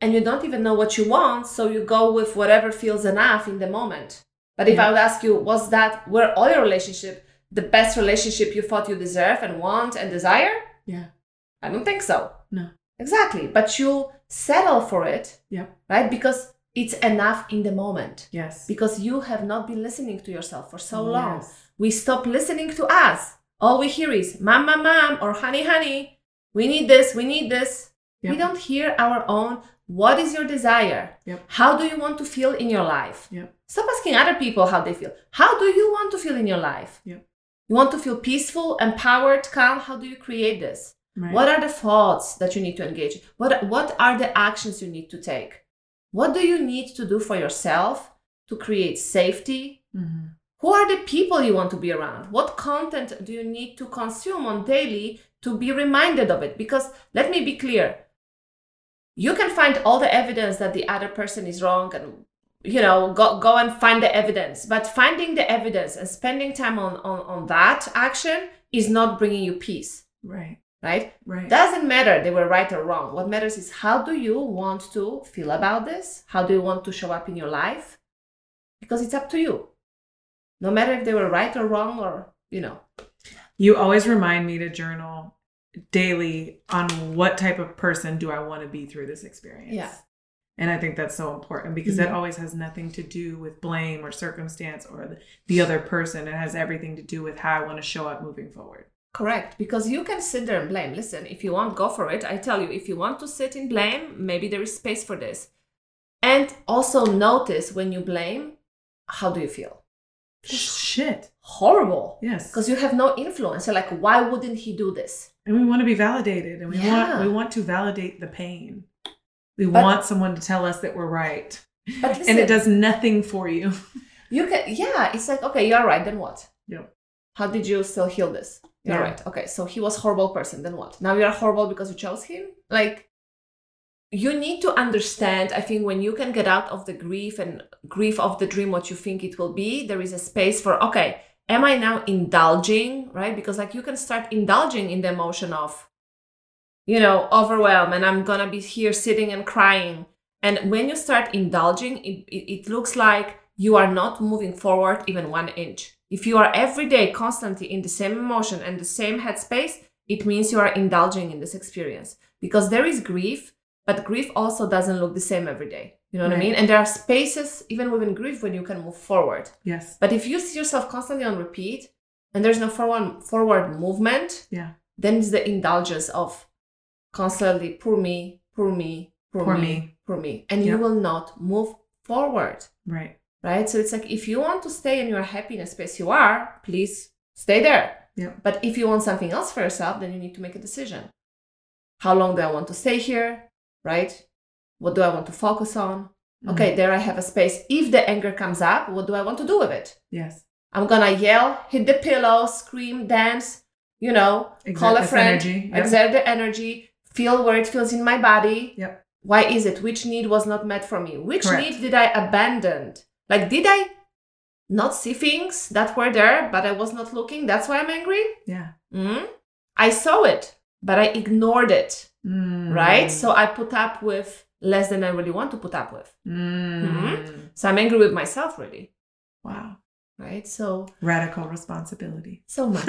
and you don't even know what you want. So you go with whatever feels enough in the moment. But if Yeah. I would ask you, was that, were all your relationship the best relationship you thought you deserve and want and desire? Yeah. I don't think so. No. Exactly. But you settle for it, Yeah. right? Because it's enough in the moment. Yes. Because you have not been listening to yourself for so long. We stop listening to us. All we hear is mom, mom, mom, or honey, honey, we need this, we need this. Yep. We don't hear our own. What is your desire? Yep. How do you want to feel in your life? Yep. Stop asking other people how they feel. How do you want to feel in your life? Yep. You want to feel peaceful, empowered, calm? How do you create this? Right. What are the thoughts that you need to engage? What what are the actions you need to take? What do you need to do for yourself to create safety? Mhm. Who are the people you want to be around? What content do you need to consume on daily to be reminded of it? Because let me be clear. You can find all the evidence that the other person is wrong and you know go, go and find the evidence but finding the evidence and spending time on, on on that action is not bringing you peace Right. right Right. doesn't matter they were right or wrong what matters is how do you want to feel about this how do you want to show up in your life because it's up to you no matter if they were right or wrong or you know You always remind me to journal daily on what type of person do I want to be through this experience. Yeah. And I think that's so important because that Mhm. always has nothing to do with blame or circumstance or the, the other person. It has everything to do with how I want to show up moving forward. correct because you can sit there and blame listen if you want go for it i tell you if you want to sit in blame maybe there is space for this and also notice when you blame how do you feel Shit. horrible Yes. because you have no influence you're like why wouldn't he do this And we want to be validated and we Yeah. want we want to validate the pain. We But- want someone to tell us that we're right. but and it does nothing for you. You can, yeah, it's like, okay, you're right, then what? Yep. How did you still heal this? You're Yeah. right. Okay, so he was horrible person, then what? Now you're horrible because you chose him? Like, you need to understand, I think, when you can get out of the grief and grief of the dream, what you think it will be, there is a space for, okay, am I now indulging, right? Because, like, you can start indulging in the emotion of, you know, overwhelm, and I'm gonna be here sitting and crying. And when you start indulging, it, it, it looks like you are not moving forward even one inch. If you are every day constantly in the same emotion and the same headspace, it means you are indulging in this experience because there is grief, but grief also doesn't look the same every day. You know what I mean? And there are spaces, even within grief, when you can move forward. Yes. But if you see yourself constantly on repeat and there's no forward, forward movement, Yeah. then it's the indulgence of constantly poor me, poor me, poor, Poor me, me. poor me. And you will not move forward Right. right? So it's like if you want to stay in your happiness in space you are, please stay there. Yeah. But if you want something else for yourself, then you need to make a decision. How long do I want to stay here? Right? What do I want to focus on? Mm-hmm. Okay, there I have a space. If the anger comes up, what do I want to do with it? Yes. I'm gonna yell, hit the pillow, scream, dance, you know, Exert call a friend, energy, exert the energy, feel where it feels in my body. Yep. Why is it? Which need was not met for me? Which Correct. need did I abandon? Like, did I not see things that were there, but I was not looking? That's why I'm angry? Yeah. hmm I saw it, but I ignored it, Mm. right? So I put up with less than I really want to put up with. Mm. So I'm angry with myself, really, Wow. right? So, Radical responsibility. so much.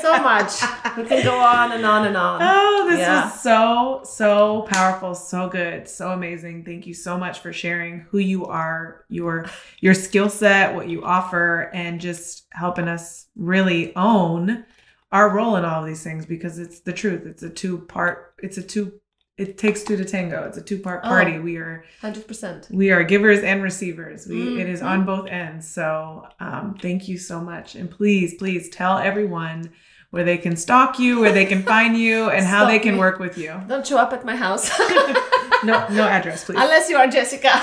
so much. We can go on and on and on. Oh, this Yeah. was so, so powerful, so good, so amazing. Thank you so much for sharing who you are, your your skill set, what you offer, and just helping us really own our role in all of these things because it's the truth. It's a two part, it's a two it takes two to tango. It's a two part Oh. party. We are 100%. we are givers and receivers. We it is on both ends. So um, thank you so much, and please, please tell everyone where they can stalk you, where they can find you, and how they can me. work with you. Don't show up at my house. No, no address, please. Unless you are Jessica.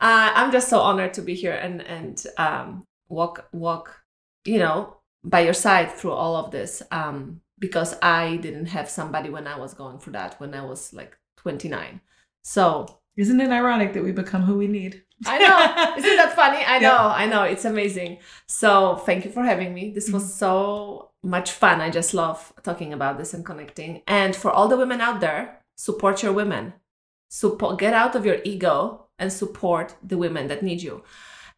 uh, I'm just so honored to be here and and um, walk walk, you know, by your side through all of this. Um, because I didn't have somebody when I was going through that when I was like 29. So Isn't it ironic that we become who we need? I know. Isn't that funny? I know. Yeah. I know. It's amazing. So thank you for having me. This was so much fun. I just love talking about this and connecting. And for all the women out there, support your women. Support. Get out of your ego and support the women that need you.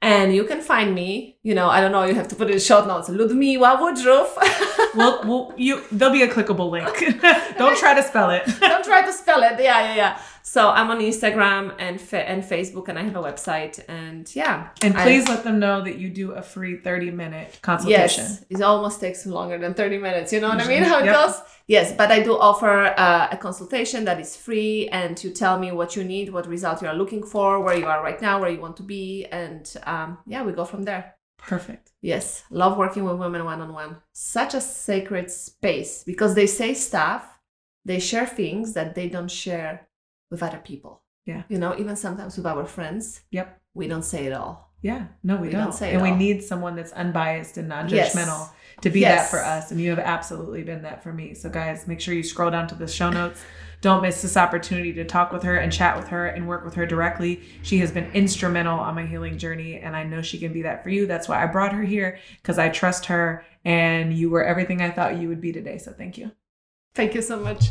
And you can find me. You know, I don't know. You have to put it in short notes. Ludmila Woodruff. Well, well, you there'll be a clickable link. Don't try to spell it. don't try to spell it. Yeah, yeah, yeah. So I'm on Instagram and fa- and Facebook, and I have a website. And yeah, And I- please let them know that you do a free 30 minute consultation. Yes, it almost takes longer than 30 minutes. You know what I mean? How it yep. goes? Yes, but I do offer uh, a consultation that is free and you tell me what you need, what result you are looking for, where you are right now, where you want to be. And um, yeah, we go from there. Perfect. Yes, love working with women one on one. Such a sacred space because they say stuff, they share things that they don't share with other people. Yeah. You know, even sometimes with our friends, Yep. we don't say it all. Yeah. No, we, We don't. don't say it and we all. need someone that's unbiased and non Yes. judgmental to be Yes. that for us. And you have absolutely been that for me. So, guys, make sure you scroll down to the show notes. Don't miss this opportunity to talk with her and chat with her and work with her directly. She has been instrumental on my healing journey, and I know she can be that for you. That's why I brought her here because I trust her, and you were everything I thought you would be today. So, thank you. Thank you so much.